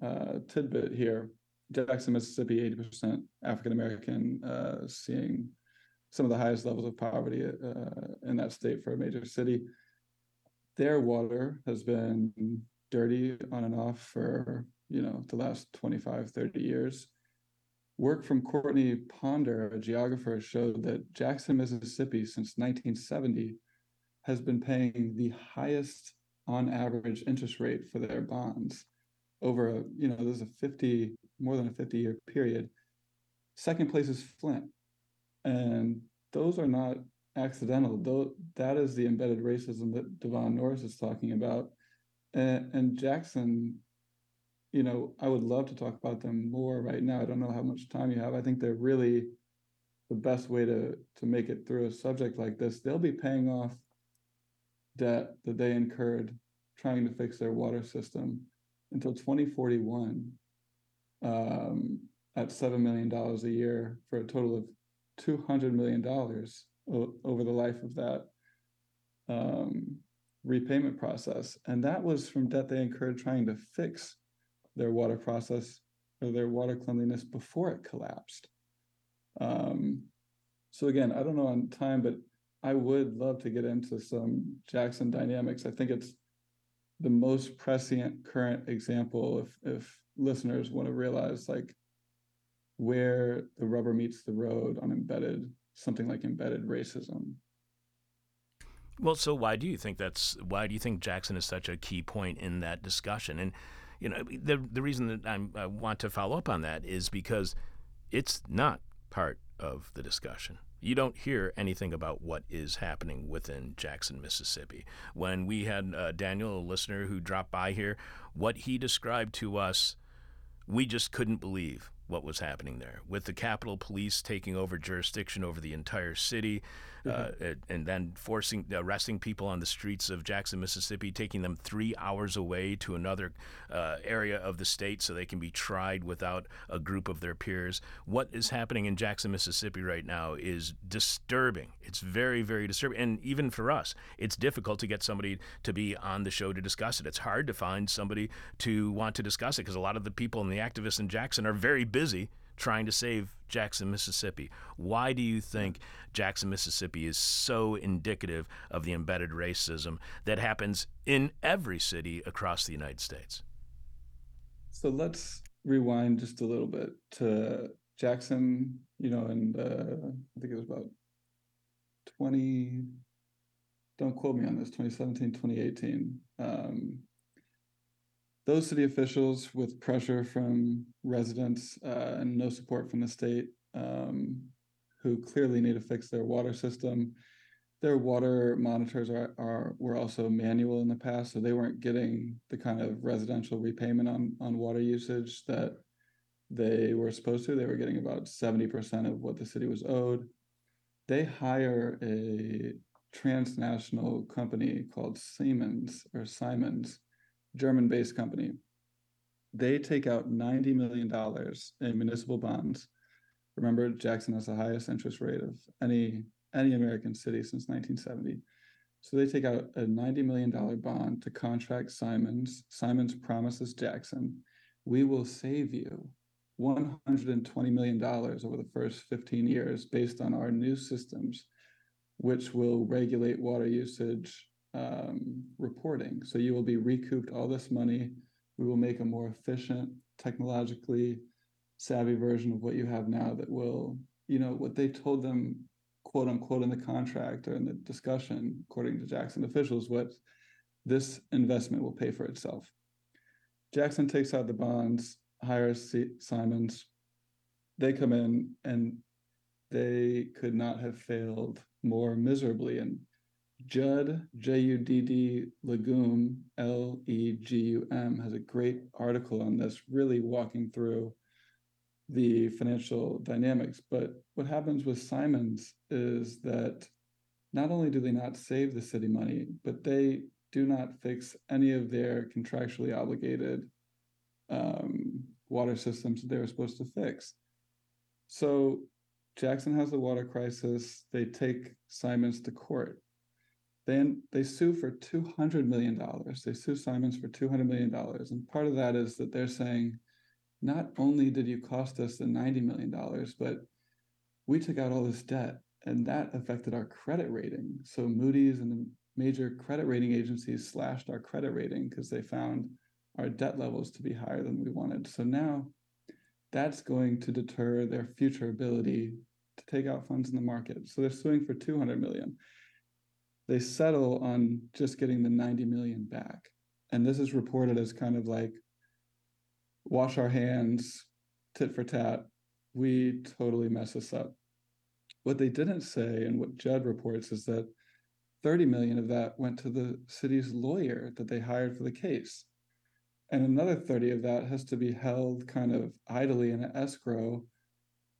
uh, tidbit here. Jackson, Mississippi, 80% African American, uh, seeing some of the highest levels of poverty uh, in that state for a major city. Their water has been dirty on and off for you know the last 25 30 years Work from Courtney Ponder, a geographer, showed that Jackson, Mississippi, since 1970, has been paying the highest on average interest rate for their bonds over a, you know, there's a 50, more than a 50 year period. Second place is Flint. And those are not accidental. Though that is the embedded racism that Davin Norris is talking about. And, and Jackson, you know, I would love to talk about them more right now. I don't know how much time you have. I think they're really the best way to to make it through a subject like this. They'll be paying off debt that they incurred trying to fix their water system until 2041 um, at $7 million a year for a total of $200 million o- over the life of that um, repayment process. And that was from debt they incurred trying to fix their water process or their water cleanliness before it collapsed. Um, so again, I don't know on time, but I would love to get into some Jackson dynamics. I think it's the most prescient current example if if listeners want to realize like where the rubber meets the road on embedded something like embedded racism. Well, so why do you think that's why do you think Jackson is such a key point in that discussion? And you know, the the reason that I'm, I want to follow up on that is because it's not part of the discussion. You don't hear anything about what is happening within Jackson, Mississippi. When we had uh, Daniel, a listener who dropped by here, what he described to us, we just couldn't believe what was happening there with the Capitol Police taking over jurisdiction over the entire city, uh, and then forcing arresting people on the streets of Jackson, Mississippi, taking them three hours away to another uh, area of the state so they can be tried without a group of their peers. What is happening in Jackson, Mississippi right now is disturbing. It's very, very disturbing, and even for us, it's difficult to get somebody to be on the show to discuss it. It's hard to find somebody to want to discuss it because a lot of the people and the activists in Jackson are very busy trying to save Jackson, Mississippi. Why do you think Jackson, Mississippi is so indicative of the embedded racism that happens in every city across the United States? So let's rewind just a little bit to Jackson, you know, and uh, I think it was about 20, don't quote me on this, 2017, 2018. Um, those city officials with pressure from residents uh, and no support from the state um, who clearly need to fix their water system. Their water monitors are, are were also manual in the past so they weren't getting the kind of residential repayment on on water usage that they were supposed to. They were getting about 70% of what the city was owed. They hire a transnational company called siemens or simons German based company. They take out $90 million in municipal bonds. Remember, Jackson has the highest interest rate of any, any American city since 1970. So they take out a $90 million bond to contract Siemens. Siemens promises Jackson, we will save you $120 million over the first 15 years based on our new systems, which will regulate water usage um, reporting. So you will be recouped all this money. We will make a more efficient, technologically savvy version of what you have now that will, you know, what they told them, quote unquote, in the contract or in the discussion, according to Jackson officials, what this investment will pay for itself. Jackson takes out the bonds, hires Siemens. They come in and they could not have failed more miserably. And Judd, J U D D Legum, L E G U M, has a great article on this, really walking through the financial dynamics. But what happens with Siemens is that not only do they not save the city money, but they do not fix any of their contractually obligated um, water systems that they were supposed to fix. So Jackson has the water crisis. They take Siemens to court then they sue for $200 million. They sue Siemens for $200 million. And part of that is that they're saying, not only did you cost us the $90 million, but we took out all this debt and that affected our credit rating. So Moody's and the major credit rating agencies slashed our credit rating because they found our debt levels to be higher than we wanted. So now that's going to deter their future ability to take out funds in the market. So they're suing for 200 million. They settle on just getting the 90 million back. And this is reported as kind of like wash our hands, tit for tat. We totally mess this up. What they didn't say, and what Judd reports, is that 30 million of that went to the city's lawyer that they hired for the case. And another 30 of that has to be held kind of idly in an escrow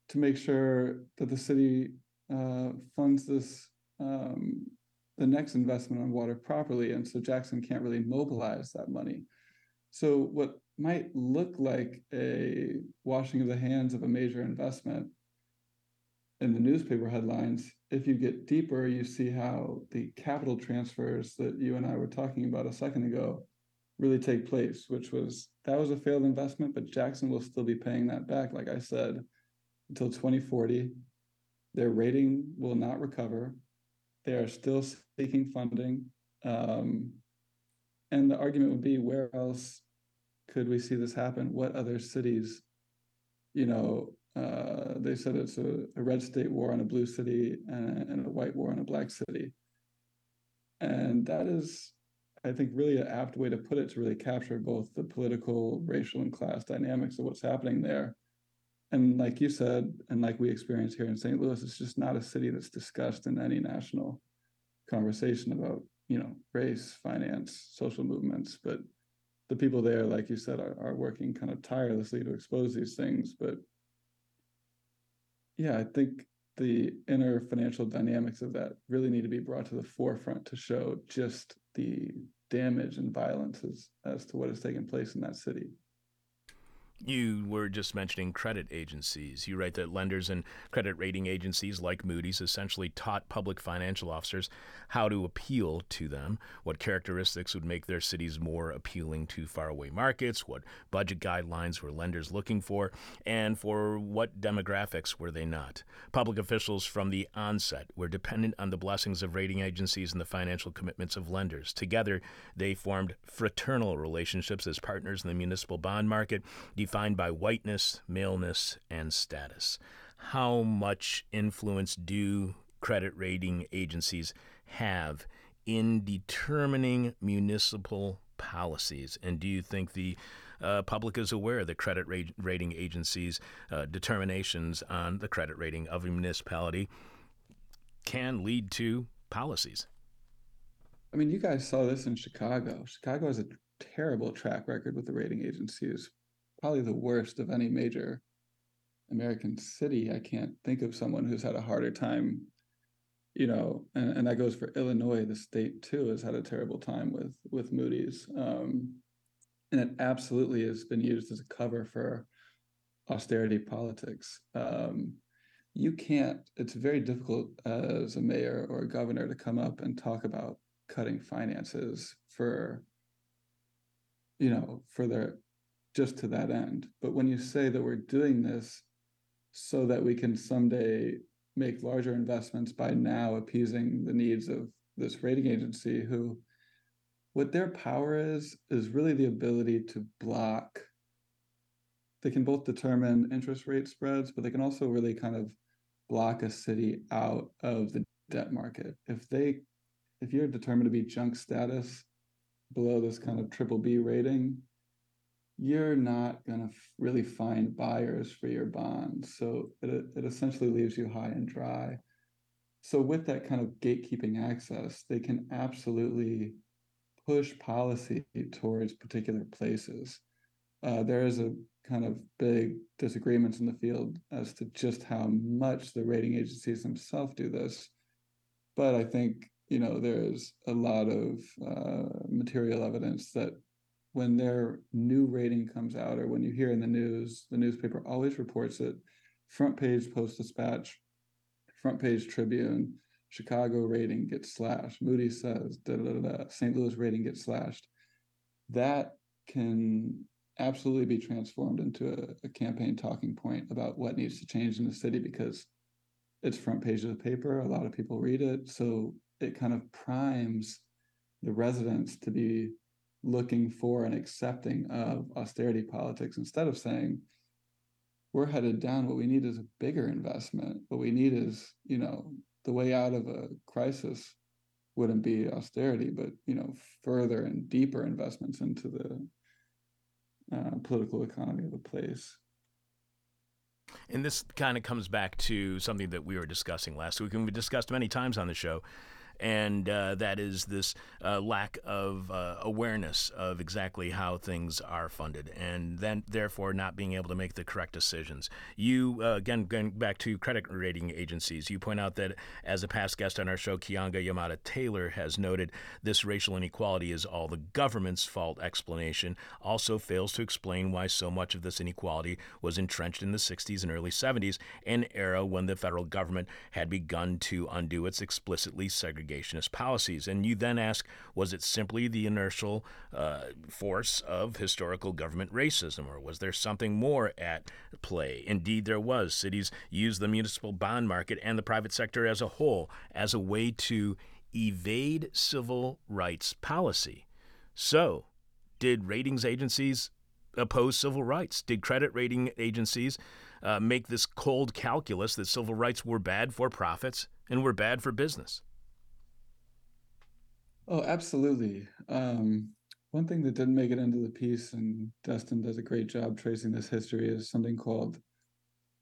to make sure that the city uh, funds this um, the next investment on water properly. And so Jackson can't really mobilize that money. So what might look like a washing of the hands of a major investment in the newspaper headlines, if you get deeper, you see how the capital transfers that you and I were talking about a second ago really take place, which was that was a failed investment, but Jackson will still be paying that back, like I said, until 2040. Their rating will not recover. They are still seeking funding. Um, and the argument would be where else could we see this happen? What other cities, you know, uh, they said it's a, a, red state war on a blue city and, and, a white war on a black city. And that is, I think, really an apt way to put it to really capture both the political, racial, and class dynamics of what's happening there. And like you said, and like we experience here in St. Louis, it's just not a city that's discussed in any national conversation about, you know, race, finance, social movements. But the people there, like you said, are, are working kind of tirelessly to expose these things. But yeah, I think the inner financial dynamics of that really need to be brought to the forefront to show just the damage and violence as, as to what has taken place in that city. You were just mentioning credit agencies. You write that lenders and credit rating agencies like Moody's essentially taught public financial officers how to appeal to them, what characteristics would make their cities more appealing to faraway markets, what budget guidelines were lenders looking for, and for what demographics were they not. Public officials from the onset were dependent on the blessings of rating agencies and the financial commitments of lenders. Together, they formed fraternal relationships as partners in the municipal bond market defined by whiteness, maleness, and status. How much influence do credit rating agencies have in determining municipal policies? And do you think the uh, public is aware the credit ra- rating agencies' uh, determinations on the credit rating of a municipality can lead to policies? I mean, you guys saw this in Chicago. Chicago has a terrible track record with the rating agencies probably the worst of any major American city. I can't think of someone who's had a harder time, you know, and, and that goes for Illinois, the state too, has had a terrible time with with Moody's. Um, and it absolutely has been used as a cover for austerity politics. Um, you can't, it's very difficult as a mayor or a governor to come up and talk about cutting finances for, you know, for their just to that end. But when you say that we're doing this so that we can someday make larger investments by now appeasing the needs of this rating agency who what their power is is really the ability to block they can both determine interest rate spreads but they can also really kind of block a city out of the debt market if they if you're determined to be junk status below this kind of triple b rating you're not going to really find buyers for your bonds. So it, it essentially leaves you high and dry. So, with that kind of gatekeeping access, they can absolutely push policy towards particular places. Uh, there is a kind of big disagreements in the field as to just how much the rating agencies themselves do this. But I think you know there's a lot of uh, material evidence that when their new rating comes out or when you hear in the news, the newspaper always reports it. Front page Post Dispatch, front page Tribune, Chicago rating gets slashed. Moody says, da, da, da, da, St. Louis rating gets slashed. That can absolutely be transformed into a, a, campaign talking point about what needs to change in the city because it's front page of the paper. A lot of people read it. So it kind of primes the residents to be looking for and accepting of austerity politics instead of saying we're headed down. What we need is a bigger investment. What we need is, you know, the way out of a crisis wouldn't be austerity, but you know, further and deeper investments into the uh, political economy of the place. And this kind of comes back to something that we were discussing last week, and we discussed many times on the show, and uh, that is this uh, lack of uh, awareness of exactly how things are funded, and then therefore not being able to make the correct decisions. You uh, again going back to credit rating agencies, you point out that as a past guest on our show, Keeanga-Yamahtta Taylor has noted this racial inequality is all the government's fault. Explanation also fails to explain why so much of this inequality was entrenched in the 60s and early 70s, an era when the federal government had begun to undo its explicitly segregated segregationist policies. And you then ask, was it simply the inertial uh, force of historical government racism, or was there something more at play? Indeed, there was. Cities used the municipal bond market and the private sector as a whole as a way to evade civil rights policy. So, did ratings agencies oppose civil rights? Did credit rating agencies uh, make this cold calculus that civil rights were bad for profits and were bad for business? Oh, absolutely. Um, one thing that didn't make it into the piece, and Destin does a great job tracing this history, is something called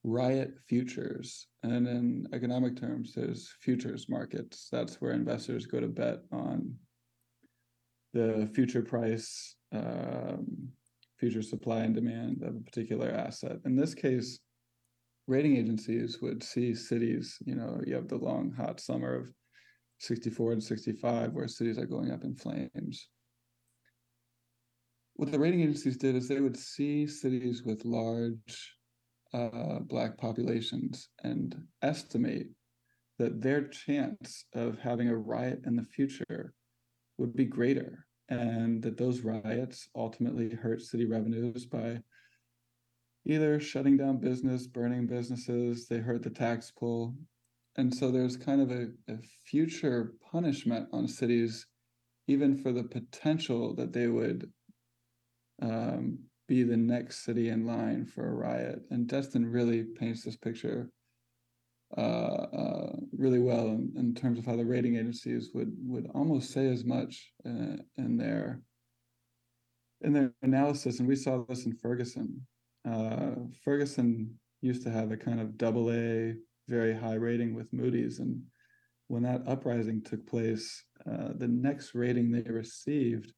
riot futures. And in economic terms, there's futures markets. That's where investors go to bet on the future price, um, future supply and demand of a particular asset. In this case, rating agencies would see cities, you know, you have the long, hot summer of 64 and 65, where cities are going up in flames. What the rating agencies did is they would see cities with large uh, Black populations and estimate that their chance of having a riot in the future would be greater, and that those riots ultimately hurt city revenues by either shutting down business, burning businesses, they hurt the tax pool, and so there's kind of a, a future punishment on cities, even for the potential that they would um, be the next city in line for a riot. And Destin really paints this picture uh, uh, really well in, in, terms of how the rating agencies would would almost say as much uh, in their in their analysis. And we saw this in Ferguson. Uh, Ferguson used to have a kind of double A very high rating with Moody's. And when that uprising took place, uh, the next rating they received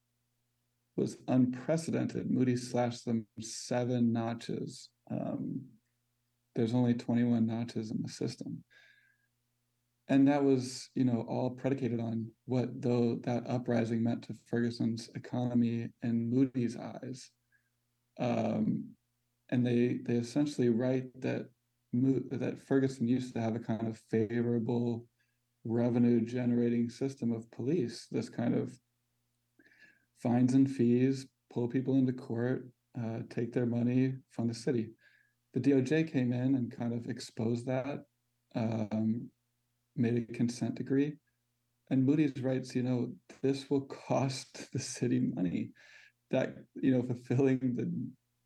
was unprecedented. Moody's slashed them seven notches. Um, there's only 21 notches in the system. And that was, you know, all predicated on what though that uprising meant to Ferguson's economy in Moody's eyes. Um, and they they essentially write that that Ferguson used to have a kind of favorable revenue generating system of police, this kind of fines and fees, pull people into court, uh, take their money, fund the city. The DOJ came in and kind of exposed that, um, made a consent decree. And Moody's writes, you know, this will cost the city money. That, you know, fulfilling the,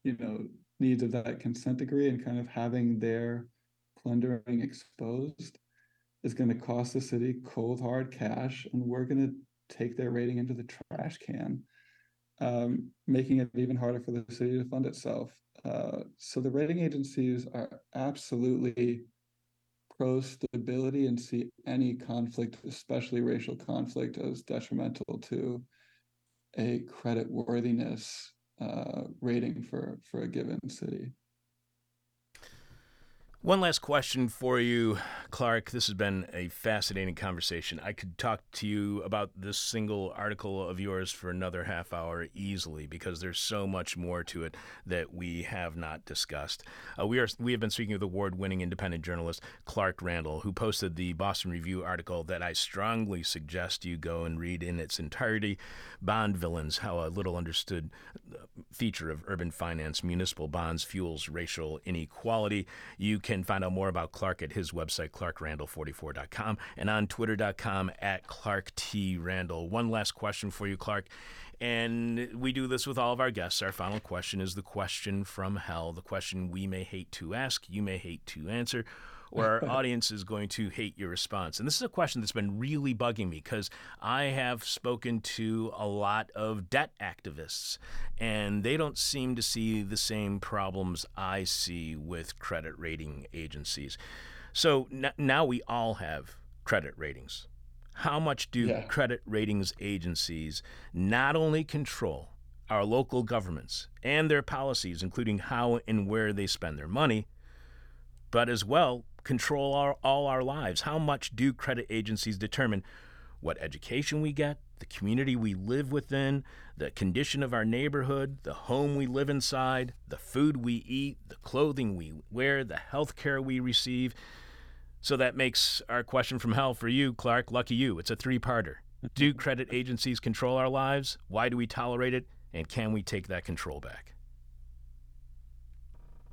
you know, needs of that consent decree and kind of having their plundering exposed is going to cost the city cold hard cash and we're going to take their rating into the trash can um, making it even harder for the city to fund itself. Uh, so the rating agencies are absolutely pro stability and see any conflict especially racial conflict as detrimental to a credit worthiness uh, rating for for a given city. One last question for you, Clark. This has been a fascinating conversation. I could talk to you about this single article of yours for another half hour easily because there's so much more to it that we have not discussed. Uh, we are we have been speaking with award-winning independent journalist Clark Randall, who posted the Boston Review article that I strongly suggest you go and read in its entirety. Bond villains: How a little understood uh, feature of urban finance, municipal bonds fuels racial inequality. You can find out more about Clark at his website, clarkrandall44.com, and on twitter.com at Clark T. Randall. One last question for you, Clark. And we do this with all of our guests. Our final question is the question from hell, the question we may hate to ask, you may hate to answer or our audience is going to hate your response. And this is a question that's been really bugging me because I have spoken to a lot of debt activists, and they don't seem to see the same problems I see with credit rating agencies. So n- now we all have credit ratings. How much do Yeah. credit ratings agencies not only control our local governments and their policies, including how and where they spend their money, but as well control our, all our lives. How much do credit agencies determine what education we get, the community we live within, the condition of our neighborhood, the home we live inside, the food we eat, the clothing we wear, the health care we receive? So that makes our question from hell for you, Clark. Lucky you. It's a three parter. Do credit agencies control our lives? Why do we tolerate it? And can we take that control back?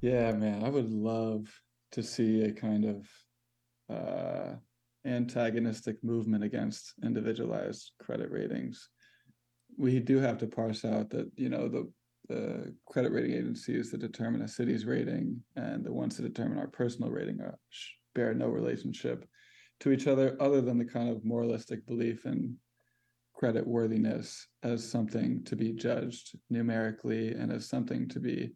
Yeah, man, I would love to see a kind of uh, antagonistic movement against individualized credit ratings. We do have to parse out that, you know, the the credit rating agencies that determine a city's rating and the ones that determine our personal rating are, bear no relationship to each other other than the kind of moralistic belief in credit worthiness as something to be judged numerically and as something to be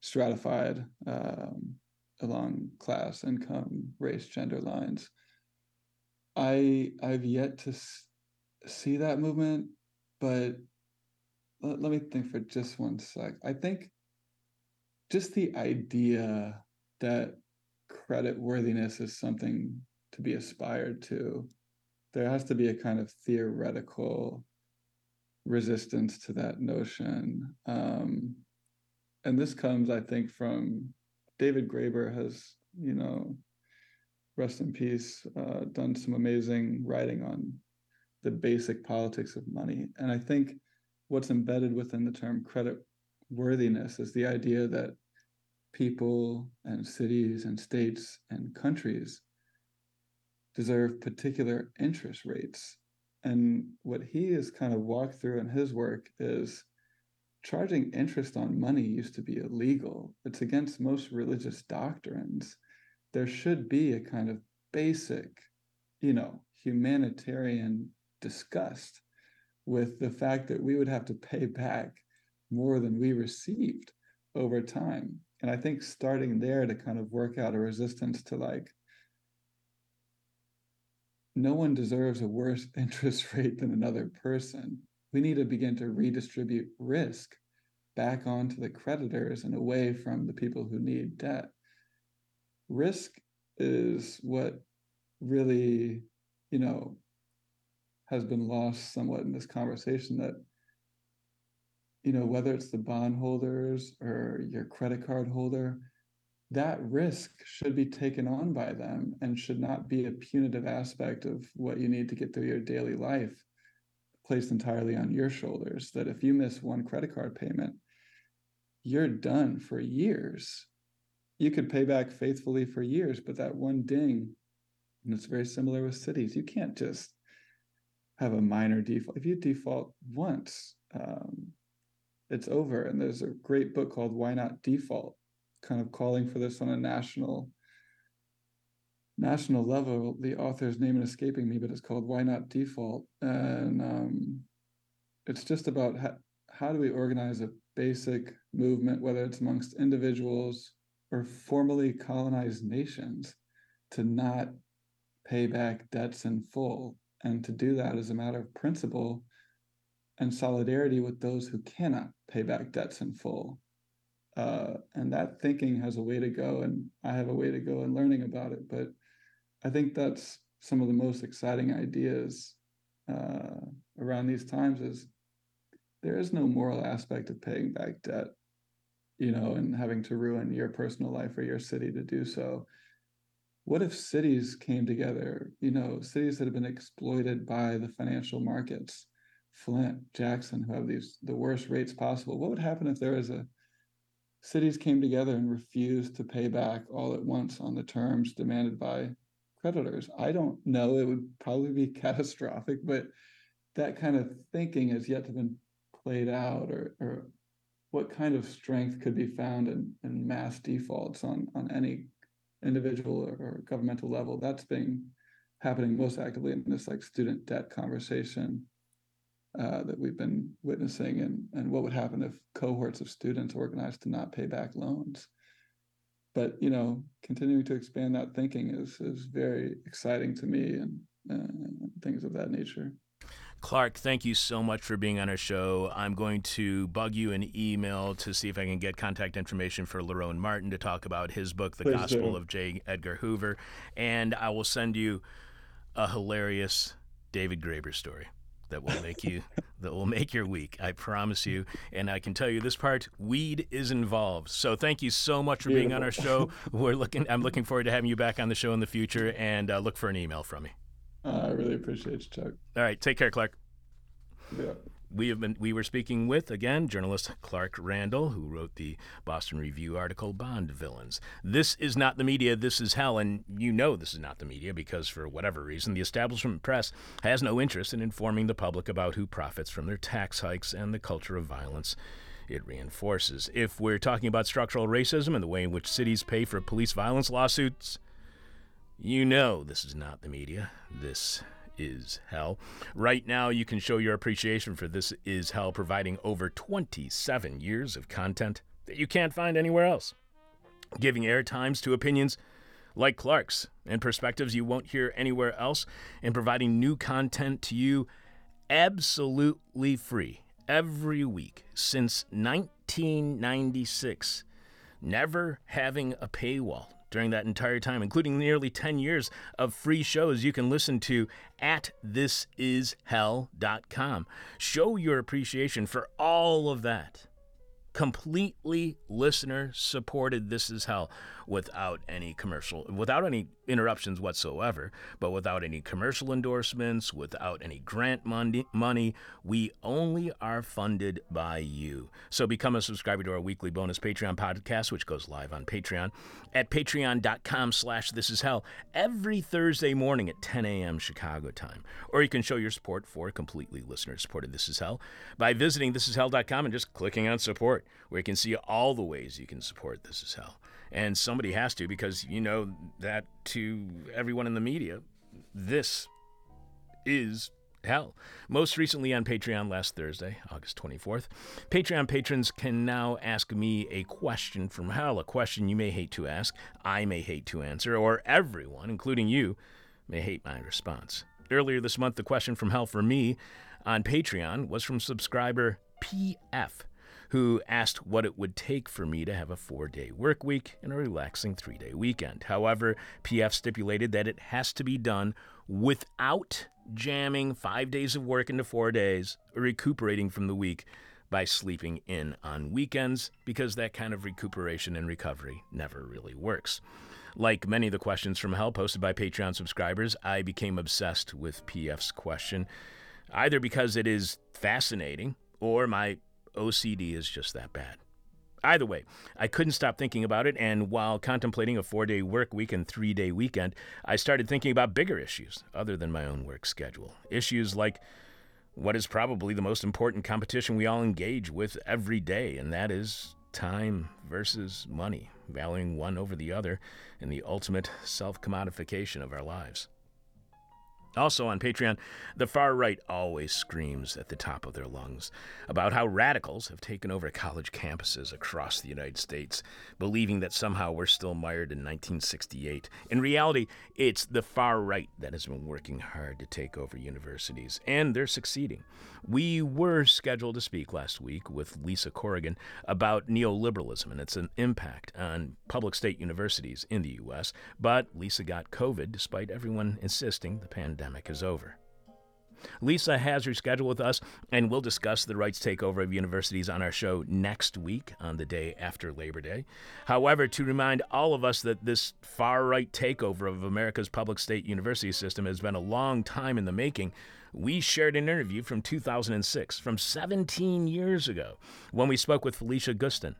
stratified um, along class, income, race, gender lines. I I've yet to s- see that movement, but let, let me think for just one sec. I think just the idea that credit worthiness is something to be aspired to, there has to be a kind of theoretical resistance to that notion. Um, and this comes, I think, from David Graeber has, you know, rest in peace, uh, done some amazing writing on the basic politics of money. And I think what's embedded within the term credit worthiness is the idea that people and cities and states and countries deserve particular interest rates. And what he has kind of walked through in his work is charging interest on money used to be illegal. It's against most religious doctrines. There should be a kind of basic, you know, humanitarian disgust with the fact that we would have to pay back more than we received over time. And I think starting there to kind of work out a resistance to like, no one deserves a worse interest rate than another person. We need to begin to redistribute risk back onto the creditors and away from the people who need debt. Risk is what really, you know, has been lost somewhat in this conversation that you know whether it's the bondholders or your credit card holder that risk should be taken on by them and should not be a punitive aspect of what you need to get through your daily life placed entirely on your shoulders that if you miss one credit card payment you're done for years. You could pay back faithfully for years but that one ding and it's very similar with cities you can't just have a minor default. If you default once um, it's over. And there's a great book called why not default kind of calling for this on a national national level the author's name is escaping me but it's called why not default and um, it's just about how, how do we organize a basic movement whether it's amongst individuals or formerly colonized nations to not pay back debts in full and to do that as a matter of principle and solidarity with those who cannot pay back debts in full. Uh, and that thinking has a way to go, and I have a way to go in learning about it. But I think that's some of the most exciting ideas uh, around these times is there is no moral aspect of paying back debt, you know, and having to ruin your personal life or your city to do so. What if cities came together, you know, cities that have been exploited by the financial markets? Flint, Jackson, who have these the worst rates possible. What would happen if there was a cities came together and refused to pay back all at once on the terms demanded by creditors. I don't know, it would probably be catastrophic, but that kind of thinking has yet to been played out or, or what kind of strength could be found in, in mass defaults on, on any individual or, or governmental level. That's being happening most actively in this like student debt conversation uh, that we've been witnessing and, and what would happen if cohorts of students organized to not pay back loans. But you know, continuing to expand that thinking is is very exciting to me and uh, things of that nature. Clark, thank you so much for being on our show. I'm going to bug you an email to see if I can get contact information for Lerone Martin to talk about his book, The Please Gospel do. of J. Edgar Hoover. And I will send you a hilarious David Graeber story that will make you that will make your week. I promise you. And I can tell you this part, weed is involved. So thank you so much for being on our show. We're looking I'm looking forward to having you back on the show in the future and uh, look for an email from me. Uh, I really appreciate you, Chuck. All right, take care, Clark. Yeah. We have been we were speaking with again journalist Clark Randall, who wrote the Boston Review article Bond Villains. This is not the media, this is hell, and you know this is not the media because for whatever reason the establishment press has no interest in informing the public about who profits from their tax hikes and the culture of violence it reinforces. If we're talking about structural racism and the way in which cities pay for police violence lawsuits, you know this is not the media. This is Hell. Right now, you can show your appreciation for This Is Hell, providing over 27 years of content that you can't find anywhere else, giving air times to opinions like Clark's and perspectives you won't hear anywhere else, and providing new content to you absolutely free every week since 1996, never having a paywall during that entire time, including nearly 10 years of free shows you can listen to at thisishell.com. Show your appreciation for all of that. Completely listener supported This Is Hell without any commercial, without any interruptions whatsoever, but without any commercial endorsements, without any grant money. money. We only are funded by you. So become a subscriber to our weekly bonus Patreon podcast, which goes live on Patreon at patreon.com slash this is hell every Thursday morning at 10 a.m. Chicago time. Or you can show your support for completely listener supported This Is Hell by visiting thisishell.com and just clicking on support, where you can see all the ways you can support This Is Hell. And somebody has to because you know that to everyone in the media, this is hell. Most recently on Patreon last Thursday, August 24th, Patreon patrons can now ask me a question from hell, a question you may hate to ask, I may hate to answer, or everyone, including you, may hate my response. Earlier this month, the question from hell for me on Patreon was from subscriber PF who asked what it would take for me to have a four day work week and a relaxing three day weekend. However, PF stipulated that it has to be done without jamming five days of work into four days or recuperating from the week by sleeping in on weekends because that kind of recuperation and recovery never really works. Like many of the questions from hell posted by Patreon subscribers, I became obsessed with PF's question, either because it is fascinating or my OCD is just that bad. Either way, I couldn't stop thinking about it, and while contemplating a four day work week and three day weekend, I started thinking about bigger issues other than my own work schedule. Issues like what is probably the most important competition we all engage with every day, and that is time versus money, valuing one over the other in the ultimate self commodification of our lives. Also on Patreon, the far right always screams at the top of their lungs about how radicals have taken over college campuses across the United States, believing that somehow we're still mired in 1968. In reality, it's the far right that has been working hard to take over universities, and they're succeeding. We were scheduled to speak last week with Lisa Corrigan about neoliberalism and its impact on public state universities in the U.S., but Lisa got COVID despite everyone insisting the pandemic is over. Lisa has her schedule with us, and we'll discuss the right's takeover of universities on our show next week on the day after Labor Day. However, to remind all of us that this far right takeover of America's public state university system has been a long time in the making, we shared an interview from 2006, from 17 years ago, when we spoke with Felicia Gustin.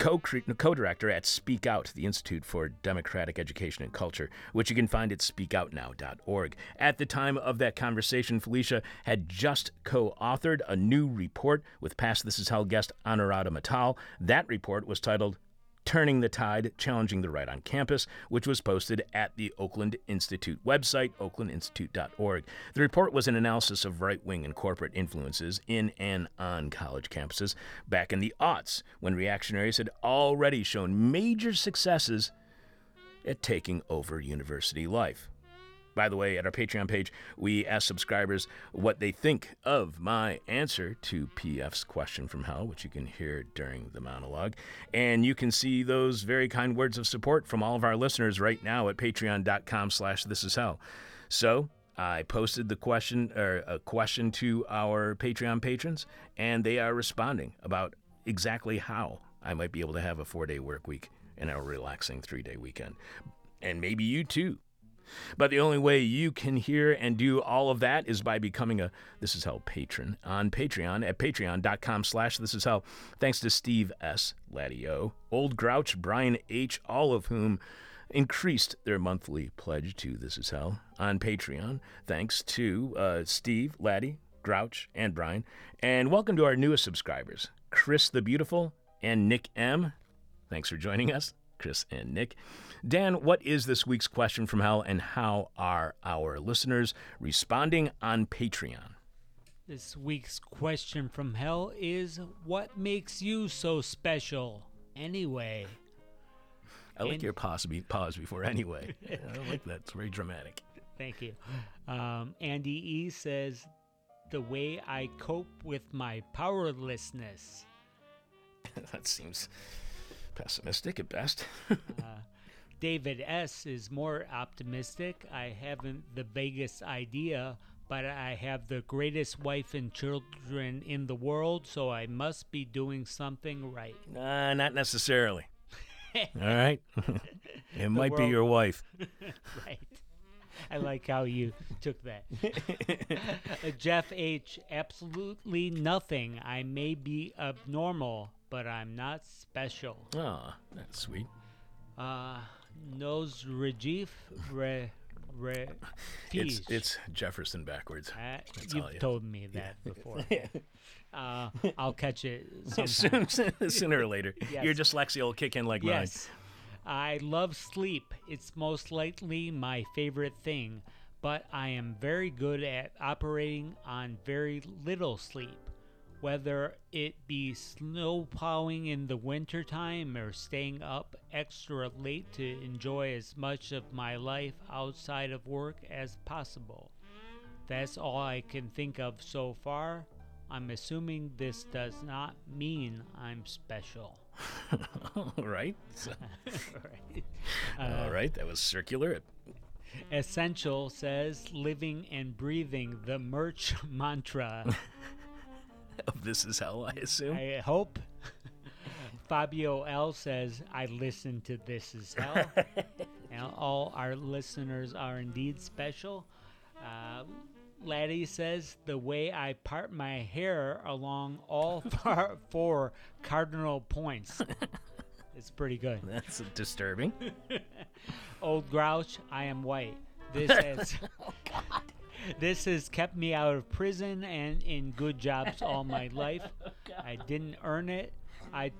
Co co-director at Speak Out, the Institute for Democratic Education and Culture, which you can find at speakoutnow.org. At the time of that conversation, Felicia had just co-authored a new report with past This Is Hell guest Anuradha Mittal. That report was titled Turning the Tide, Challenging the Right on Campus, which was posted at the Oakland Institute website, oaklandinstitute.org. The report was an analysis of right wing and corporate influences in and on college campuses back in the aughts, when reactionaries had already shown major successes at taking over university life. By the way, at our Patreon page, we ask subscribers what they think of my answer to PF's question from hell, which you can hear during the monologue. And you can see those very kind words of support from all of our listeners right now at patreon.com slash this is hell. So I posted the question or a question to our Patreon patrons, and they are responding about exactly how I might be able to have a four day work week and a relaxing three day weekend. And maybe you too. But the only way you can hear and do all of that is by becoming a This Is Hell patron on Patreon at patreon.com slash This Is Hell. Thanks to Steve S., Laddie O., Old Grouch, Brian H., all of whom increased their monthly pledge to This Is Hell on Patreon. Thanks to uh, Steve, Laddie, Grouch, and Brian. And welcome to our newest subscribers, Chris the Beautiful and Nick M. Thanks for joining us, Chris and Nick. Dan, what is this week's question from hell, and how are our listeners responding on Patreon? This week's question from hell is What makes you so special anyway? I like And- your pause, pause before anyway. I like that. It's very dramatic. Thank you. Um, Andy E says, The way I cope with my powerlessness. that seems pessimistic at best. David S is more optimistic. I haven't the vaguest idea, but I have the greatest wife and children in the world, so I must be doing something right. uh, not necessarily. All right. it might be your wife. right. I like how you took that. Uh, Jeff H. Absolutely nothing. I may be abnormal, but I'm not special. Oh, that's sweet. Uh, Nose Rajif Re, Re, It's, it's Jefferson backwards. Uh, That's all you've you- told me that before. uh, I'll catch it sometime. Soon- Sooner or later. Yes. Your dyslexia will kick in like mine. Yes. I love sleep. It's most likely my favorite thing, but I am very good at operating on very little sleep. Whether it be snow plowing in the wintertime or staying up extra late to enjoy as much of my life outside of work as possible. That's all I can think of so far. I'm assuming this does not mean I'm special. All right. So- right. all right. That was circular. Essential says living and breathing the merch mantra. This is hell, I assume. I hope. Fabio L says, I listen to This Is Hell. and all our listeners are indeed special. Uh, Laddie says, the way I part my hair along all far, four cardinal points. it's pretty good. That's disturbing. Old Grouch, I am white. This has this has kept me out of prison and in good jobs all my oh, life. I didn't earn it. I t-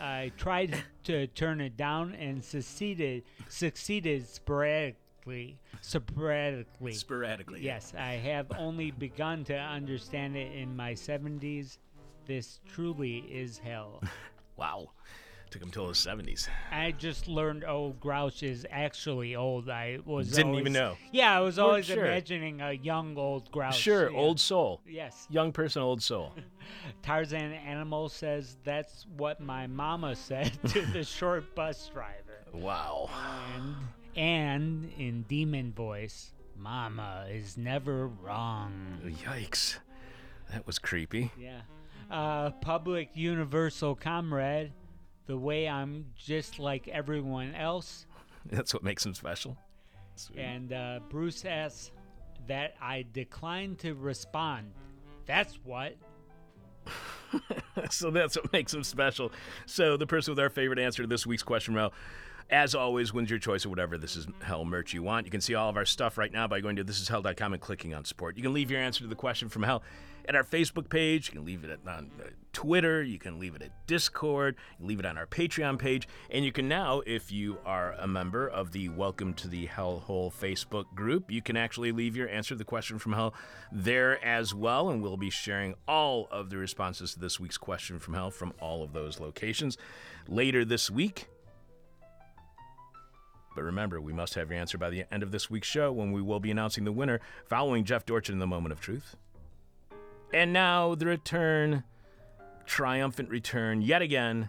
I tried to turn it down and succeeded succeeded sporadically sporadically. Sporadically. Yes, I have only begun to understand it in my 70s. This truly is hell. Wow. Took him till his 70s. I just learned old Grouch is actually old. I was Didn't always- even know. Yeah, I was always sure. imagining a young old Grouch. Sure, yeah. old soul. Yes. Young person, old soul. Tarzan Animal says that's what my mama said to the short bus driver. Wow. And and in demon voice, Mama is never wrong. Yikes. That was creepy. Yeah. Uh, public universal comrade, the way I'm just like everyone else. That's what makes him special. Sweet. And uh, Bruce asks that I decline to respond. That's what. so that's what makes them special. So the person with our favorite answer to this week's question, well, as always, wins your choice of whatever This Is Hell merch you want. You can see all of our stuff right now by going to thisishell.com and clicking on support. You can leave your answer to the question from hell at our Facebook page. You can leave it on uh, Twitter. You can leave it at Discord. Leave it on our Patreon page. And you can now, if you are a member of the Welcome to the Hellhole Facebook group, you can actually leave your answer to the question from hell there as well. And we'll be sharing all of the responses to this week's question from hell from all of those locations later this week. But remember, we must have your answer by the end of this week's show when we will be announcing the winner following Jeff Dorchin in the moment of truth. And now the return, triumphant return yet again,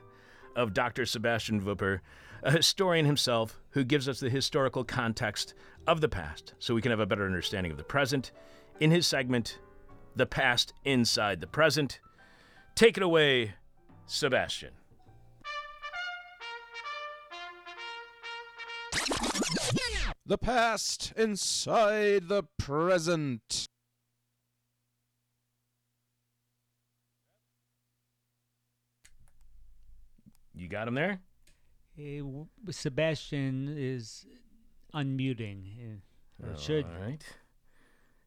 of Dr. Sebastian Wupper, a historian himself who gives us the historical context of the past so we can have a better understanding of the present in his segment, The Past Inside the Present. Take it away, Sebastian. The past inside the present. You got him there? Hey, Sebastian is unmuting. Or should. All right.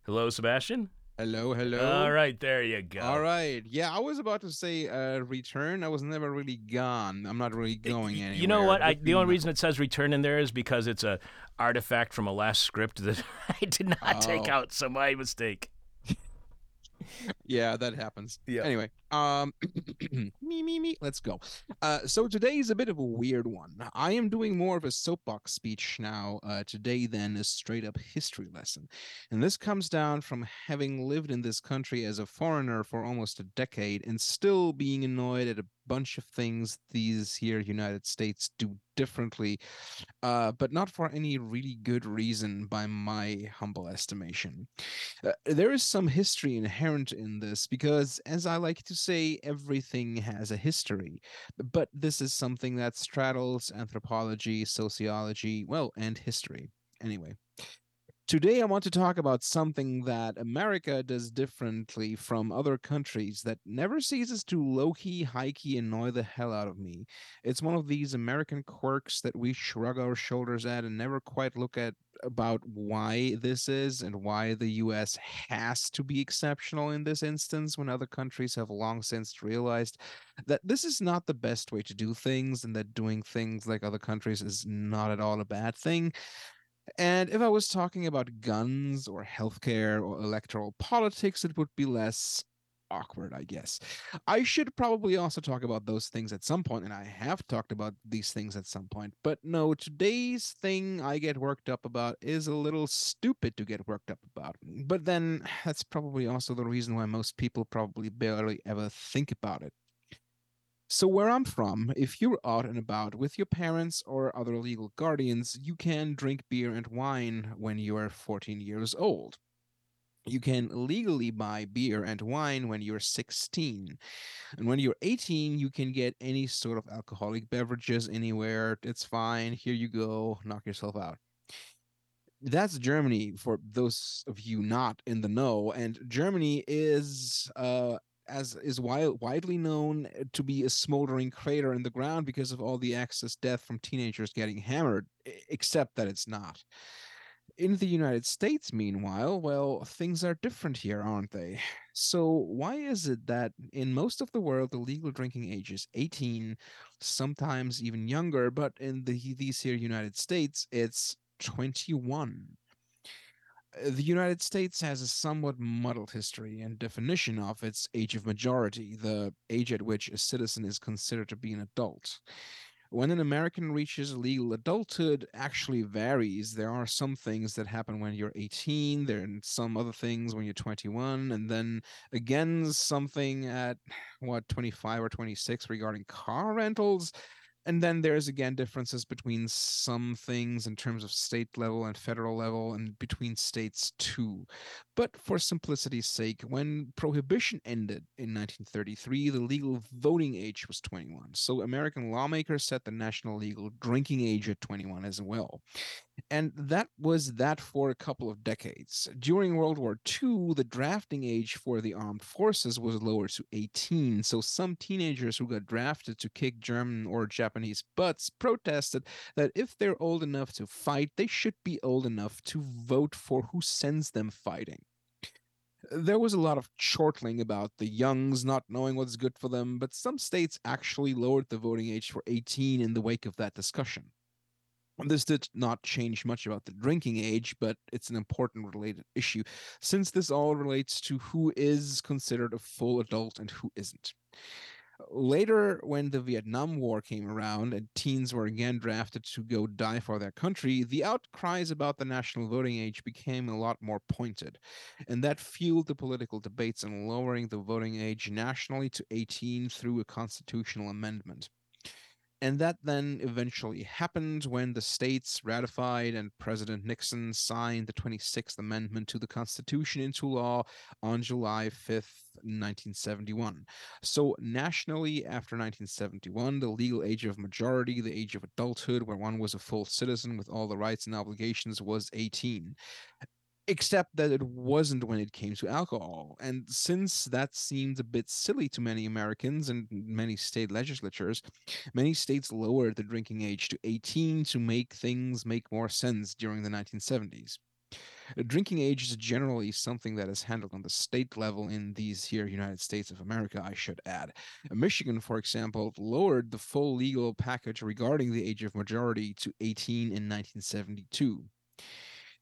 Hello, Sebastian. Hello, hello. All right, there you go. All right. Yeah, I was about to say uh, return. I was never really gone. I'm not really going anywhere. You know what? I, the only reason it says return in there is because it's a artifact from a last script that I did not take Oh. out, so my mistake. Yeah, that happens. Yeah. Anyway, um, me, me, me. Let's go. Uh, so today is a bit of a weird one. I am doing more of a soapbox speech now uh, today than a straight up history lesson, and this comes down from having lived in this country as a foreigner for almost a decade and still being annoyed at a bunch of things these here United States do differently, uh, but not for any really good reason by my humble estimation. Uh, there is some history inherent in this because, as I like to say, everything has a history. But this is something that straddles anthropology, sociology, well, and history. Anyway. Today, I want to talk about something that America does differently from other countries that never ceases to low key, high key annoy the hell out of me. It's one of these American quirks that we shrug our shoulders at and never quite look at about why this is and why the US has to be exceptional in this instance when other countries have long since realized that this is not the best way to do things and that doing things like other countries is not at all a bad thing. And if I was talking about guns or healthcare or electoral politics, it would be less awkward, I guess. I should probably also talk about those things at some point, and I have talked about these things at some point. But no, today's thing I get worked up about is a little stupid to get worked up about. But then that's probably also the reason why most people probably barely ever think about it. So, where I'm from, if you're out and about with your parents or other legal guardians, you can drink beer and wine when you are 14 years old. You can legally buy beer and wine when you're 16. And when you're 18, you can get any sort of alcoholic beverages anywhere. It's fine. Here you go. Knock yourself out. That's Germany for those of you not in the know. And Germany is uh, as is wi- widely known uh, to be a smoldering crater in the ground because of all the excess death from teenagers getting hammered, except that it's not. In the United States, meanwhile, well, things are different here, aren't they? So, why is it that in most of the world the legal drinking age is 18, sometimes even younger, but in the these here United States, it's 21? Uh, the United States has a somewhat muddled history and definition of its age of majority, the age at which a citizen is considered to be an adult. When an American reaches legal adulthood actually varies. There are some things that happen when you're 18, there are some other things when you're 21, and then again something at what 25 or 26 regarding car rentals. And then there's again differences between some things in terms of state level and federal level and between states too. But for simplicity's sake, when prohibition ended in 1933, the legal voting age was 21. So American lawmakers set the national legal drinking age at 21 as well. And that was that for a couple of decades. During World War II, the drafting age for the armed forces was lowered to 18. So some teenagers who got drafted to kick German or Japanese butts protested that if they're old enough to fight, they should be old enough to vote for who sends them fighting. There was a lot of chortling about the youngs not knowing what's good for them, but some states actually lowered the voting age for 18 in the wake of that discussion. This did not change much about the drinking age, but it's an important related issue since this all relates to who is considered a full adult and who isn't. Later, when the Vietnam War came around and teens were again drafted to go die for their country, the outcries about the national voting age became a lot more pointed. And that fueled the political debates on lowering the voting age nationally to 18 through a constitutional amendment. And that then eventually happened when the states ratified and President Nixon signed the 26th Amendment to the Constitution into law on July 5th, 1971. So, nationally, after 1971, the legal age of majority, the age of adulthood, where one was a full citizen with all the rights and obligations, was 18 except that it wasn't when it came to alcohol. And since that seemed a bit silly to many Americans and many state legislatures, many states lowered the drinking age to 18 to make things make more sense during the 1970s. The uh, drinking age is generally something that is handled on the state level in these here United States of America, I should add. Uh, Michigan, for example, lowered the full legal package regarding the age of majority to 18 in 1972.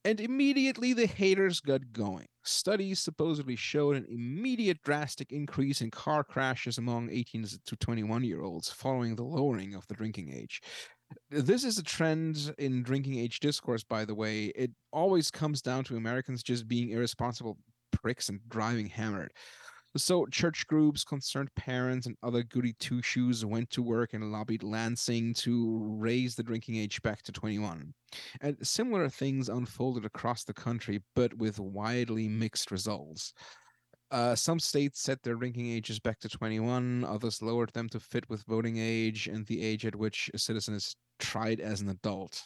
And immediately the haters got going. Studies supposedly showed an immediate drastic increase in car crashes among 18 to 21 year olds following the lowering of the drinking age. This is a trend in drinking age discourse, by the way. It always comes down to Americans just being irresponsible pricks and driving hammered. So, church groups, concerned parents, and other goody two shoes went to work and lobbied Lansing to raise the drinking age back to 21. And similar things unfolded across the country, but with widely mixed results. Uh, some states set their drinking ages back to 21, others lowered them to fit with voting age and the age at which a citizen is tried as an adult.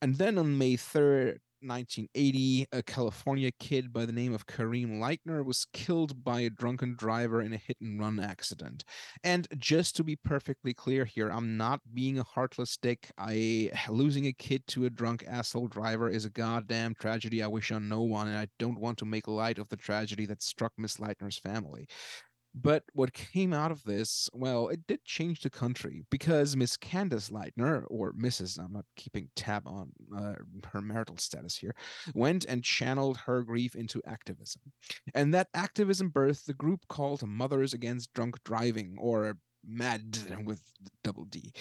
And then on May 3rd, 1980, a California kid by the name of Kareem Lightner was killed by a drunken driver in a hit and run accident. And just to be perfectly clear here, I'm not being a heartless dick. I losing a kid to a drunk asshole driver is a goddamn tragedy I wish on no one, and I don't want to make light of the tragedy that struck Miss Lightner's family. But what came out of this, well, it did change the country because Miss Candace Lightner, or Mrs., I'm not keeping tab on uh, her marital status here, went and channeled her grief into activism. And that activism birthed the group called Mothers Against Drunk Driving, or MAD with double D.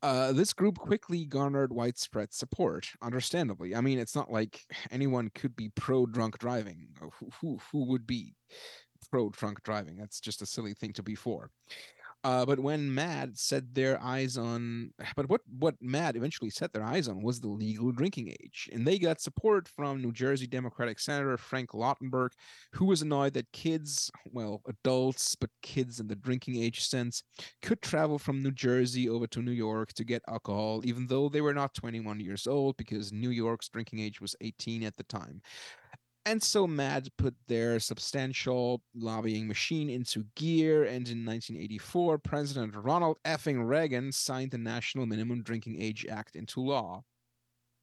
Uh, this group quickly garnered widespread support, understandably. I mean, it's not like anyone could be pro drunk driving. Who, who, who would be? Pro drunk driving. That's just a silly thing to be for. Uh, but when MAD set their eyes on, but what what MAD eventually set their eyes on was the legal drinking age, and they got support from New Jersey Democratic Senator Frank Lautenberg, who was annoyed that kids, well, adults, but kids in the drinking age sense, could travel from New Jersey over to New York to get alcohol, even though they were not 21 years old, because New York's drinking age was 18 at the time. And so MAD put their substantial lobbying machine into gear, and in 1984, President Ronald effing Reagan signed the National Minimum Drinking Age Act into law.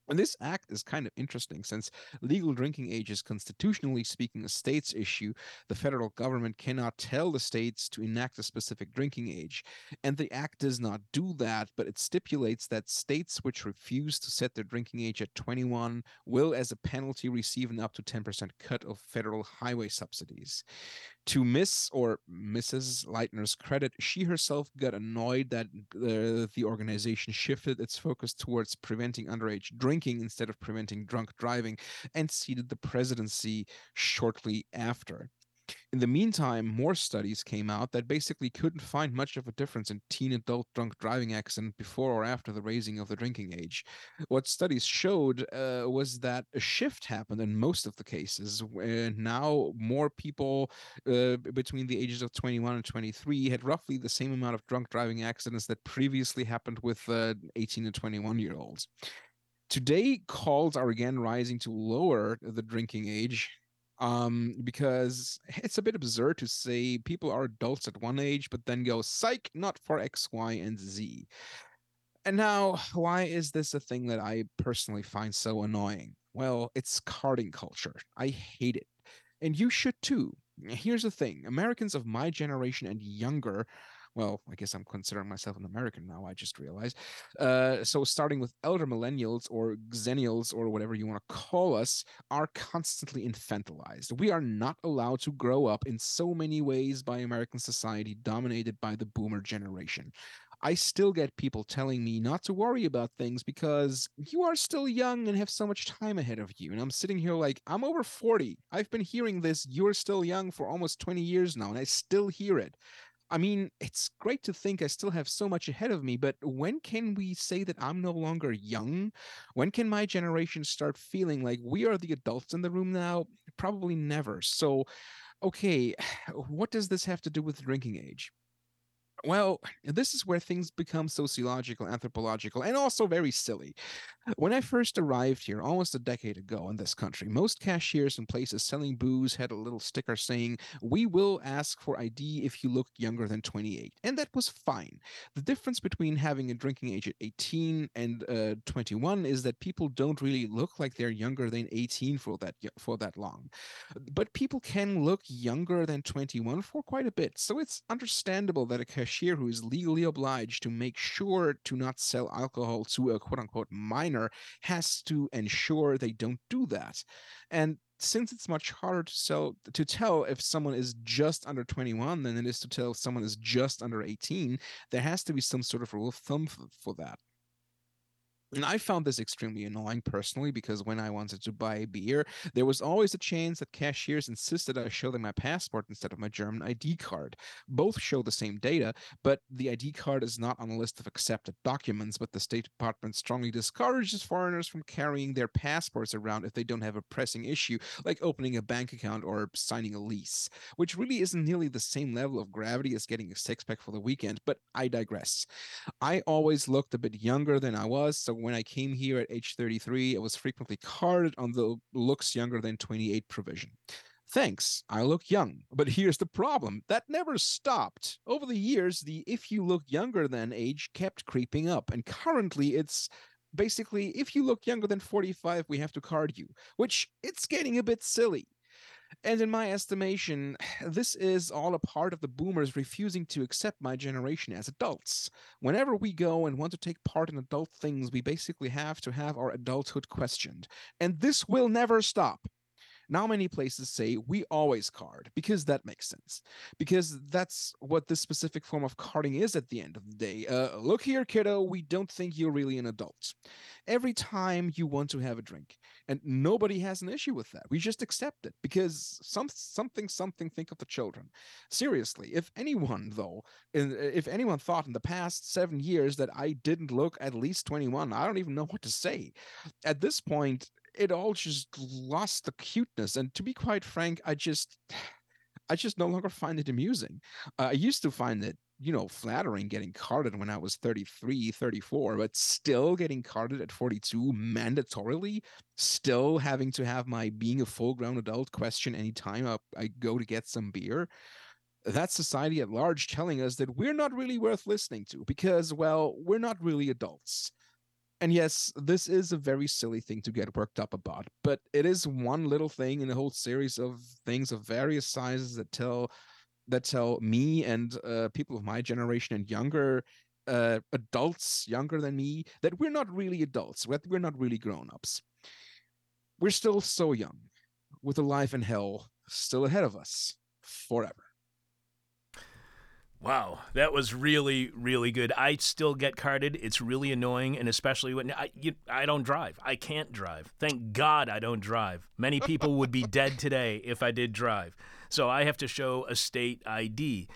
And this act is kind of interesting since legal drinking age is constitutionally speaking a state's issue. The federal government cannot tell the states to enact a specific drinking age. And the act does not do that, but it stipulates that states which refuse to set their drinking age at 21 will, as a penalty, receive an up to 10% cut of federal highway subsidies. To Miss or Mrs. Lightner's credit, she herself got annoyed that the, uh, the organization shifted its focus towards preventing underage drinking instead of preventing drunk driving and ceded the presidency shortly after. In the meantime, more studies came out that basically couldn't find much of a difference in teen adult drunk driving accident before or after the raising of the drinking age. What studies showed uh, was that a shift happened in most of the cases, where now more people uh, between the ages of 21 and 23 had roughly the same amount of drunk driving accidents that previously happened with uh, 18 and 21 year olds. Today, calls are again rising to lower the drinking age um, because it's a bit absurd to say people are adults at one age, but then go, psych, not for X, Y, and Z. And now, why is this a thing that I personally find so annoying? Well, it's carding culture. I hate it. And you should too. Here's the thing Americans of my generation and younger well, I guess I'm considering myself an American now, I just realized. Uh, so, starting with elder millennials or xennials or whatever you want to call us, are constantly infantilized. We are not allowed to grow up in so many ways by American society dominated by the boomer generation. I still get people telling me not to worry about things because you are still young and have so much time ahead of you. And I'm sitting here like, I'm over 40. I've been hearing this, you're still young for almost 20 years now, and I still hear it. I mean, it's great to think I still have so much ahead of me, but when can we say that I'm no longer young? When can my generation start feeling like we are the adults in the room now? Probably never. So, okay, what does this have to do with drinking age? Well, this is where things become sociological, anthropological, and also very silly. When I first arrived here almost a decade ago in this country, most cashiers and places selling booze had a little sticker saying, We will ask for ID if you look younger than 28. And that was fine. The difference between having a drinking age at 18 and uh, 21 is that people don't really look like they're younger than 18 for that, for that long. But people can look younger than 21 for quite a bit. So it's understandable that a cashier who is legally obliged to make sure to not sell alcohol to a quote unquote minor has to ensure they don't do that. And since it's much harder to sell to tell if someone is just under 21 than it is to tell if someone is just under 18, there has to be some sort of rule of thumb for, for that. And I found this extremely annoying personally because when I wanted to buy a beer, there was always a chance that cashiers insisted I show them my passport instead of my German ID card. Both show the same data, but the ID card is not on a list of accepted documents, but the State Department strongly discourages foreigners from carrying their passports around if they don't have a pressing issue, like opening a bank account or signing a lease, which really isn't nearly the same level of gravity as getting a six pack for the weekend, but I digress. I always looked a bit younger than I was, so when I came here at age 33, I was frequently carded on the looks younger than 28 provision. Thanks, I look young. But here's the problem that never stopped. Over the years, the if you look younger than age kept creeping up, and currently it's basically if you look younger than 45 we have to card you which it's getting a bit silly and in my estimation, this is all a part of the boomers refusing to accept my generation as adults. Whenever we go and want to take part in adult things, we basically have to have our adulthood questioned. And this will never stop. Now, many places say we always card because that makes sense. Because that's what this specific form of carding is at the end of the day. Uh, look here, kiddo, we don't think you're really an adult. Every time you want to have a drink, and nobody has an issue with that. We just accept it because some something something think of the children. Seriously, if anyone though, if anyone thought in the past seven years that I didn't look at least 21, I don't even know what to say. At this point, it all just lost the cuteness. And to be quite frank, I just I just no longer find it amusing. Uh, I used to find it, you know, flattering getting carded when I was 33, 34, but still getting carded at 42 mandatorily, still having to have my being a full grown adult question anytime I, I go to get some beer. That's society at large telling us that we're not really worth listening to because, well, we're not really adults. And yes, this is a very silly thing to get worked up about, but it is one little thing in a whole series of things of various sizes that tell that tell me and uh, people of my generation and younger uh, adults younger than me that we're not really adults, that we're not really grown-ups. We're still so young, with a life in hell still ahead of us forever. Wow, that was really, really good. I still get carded. It's really annoying, and especially when I, you, I don't drive. I can't drive. Thank God I don't drive. Many people would be dead today if I did drive. So I have to show a state ID.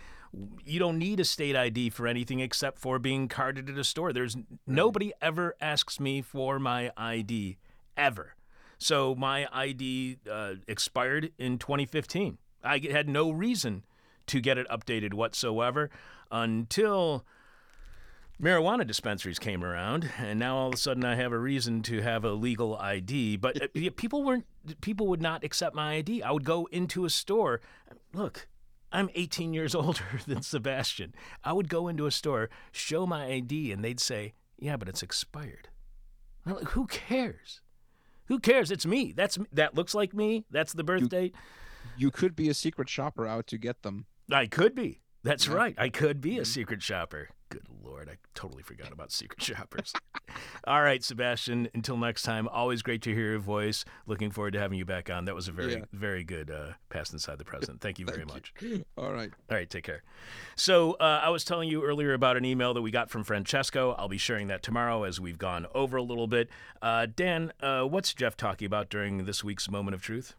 You don't need a state ID for anything except for being carded at a store. There's nobody ever asks me for my ID ever. So my ID uh, expired in 2015. I had no reason to get it updated whatsoever until marijuana dispensaries came around, and now all of a sudden I have a reason to have a legal ID. But uh, people weren't. People would not accept my ID. I would go into a store. Look, I'm 18 years older than Sebastian. I would go into a store, show my ID, and they'd say, "Yeah, but it's expired." I'm like, "Who cares? Who cares? It's me. That's that looks like me. That's the birth You- date. You could be a secret shopper out to get them. I could be. That's Yeah. right. I could be a Mhm. secret shopper. Good lord, I totally forgot about secret shoppers. All right, Sebastian. Until next time, always great to hear your voice. Looking forward to having you back on. That was a very, Yeah. very good uh, pass inside the present. Thank you very Thank much. All right. All right, take care. So uh, I was telling you earlier about an email that we got from Francesco. I'll be sharing that tomorrow as we've gone over a little bit. Uh, Dan, uh, what's Jeff talking about during this week's moment of truth?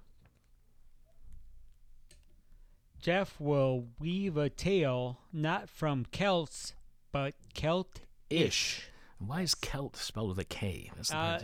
Jeff will weave a tale not from Celts, but Celt Ish. Why is Celt spelled with a K? That's Uh,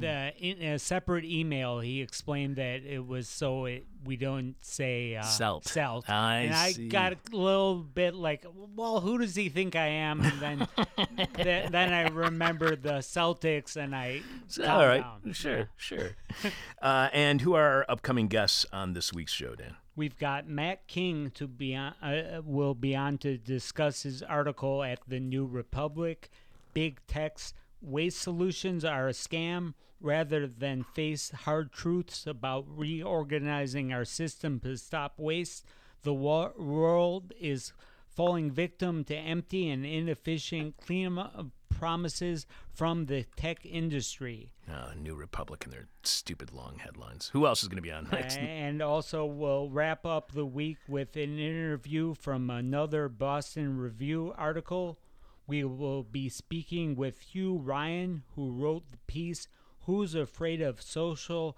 the, in a separate email, he explained that it was so it, we don't say uh, Celt. Celt. I and I see. got a little bit like, well, who does he think I am? And then, th- then I remember the Celtics, and I So, all right, down. sure, sure. uh, and who are our upcoming guests on this week's show, Dan? We've got Matt King to be on, uh, will be on to discuss his article at the New Republic. Big tech's waste solutions are a scam. Rather than face hard truths about reorganizing our system to stop waste, the wo- world is falling victim to empty and inefficient cleanup promises from the tech industry. Uh, New Republic and their stupid long headlines. Who else is going to be on next? And also, we'll wrap up the week with an interview from another Boston Review article. We will be speaking with Hugh Ryan, who wrote the piece Who's Afraid of Social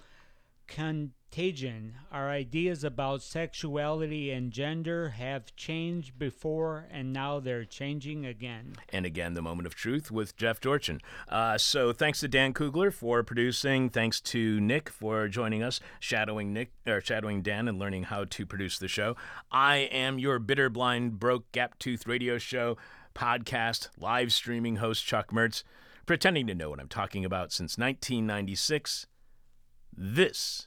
Contagion? Our ideas about sexuality and gender have changed before, and now they're changing again. and again, the moment of truth with Jeff Dorchin. Uh, so thanks to Dan Kugler for producing. Thanks to Nick for joining us, shadowing Nick or shadowing Dan and learning how to produce the show. I am your bitter, blind, broke, gap tooth radio show podcast live streaming host Chuck Mertz, pretending to know what I'm talking about since 1996. This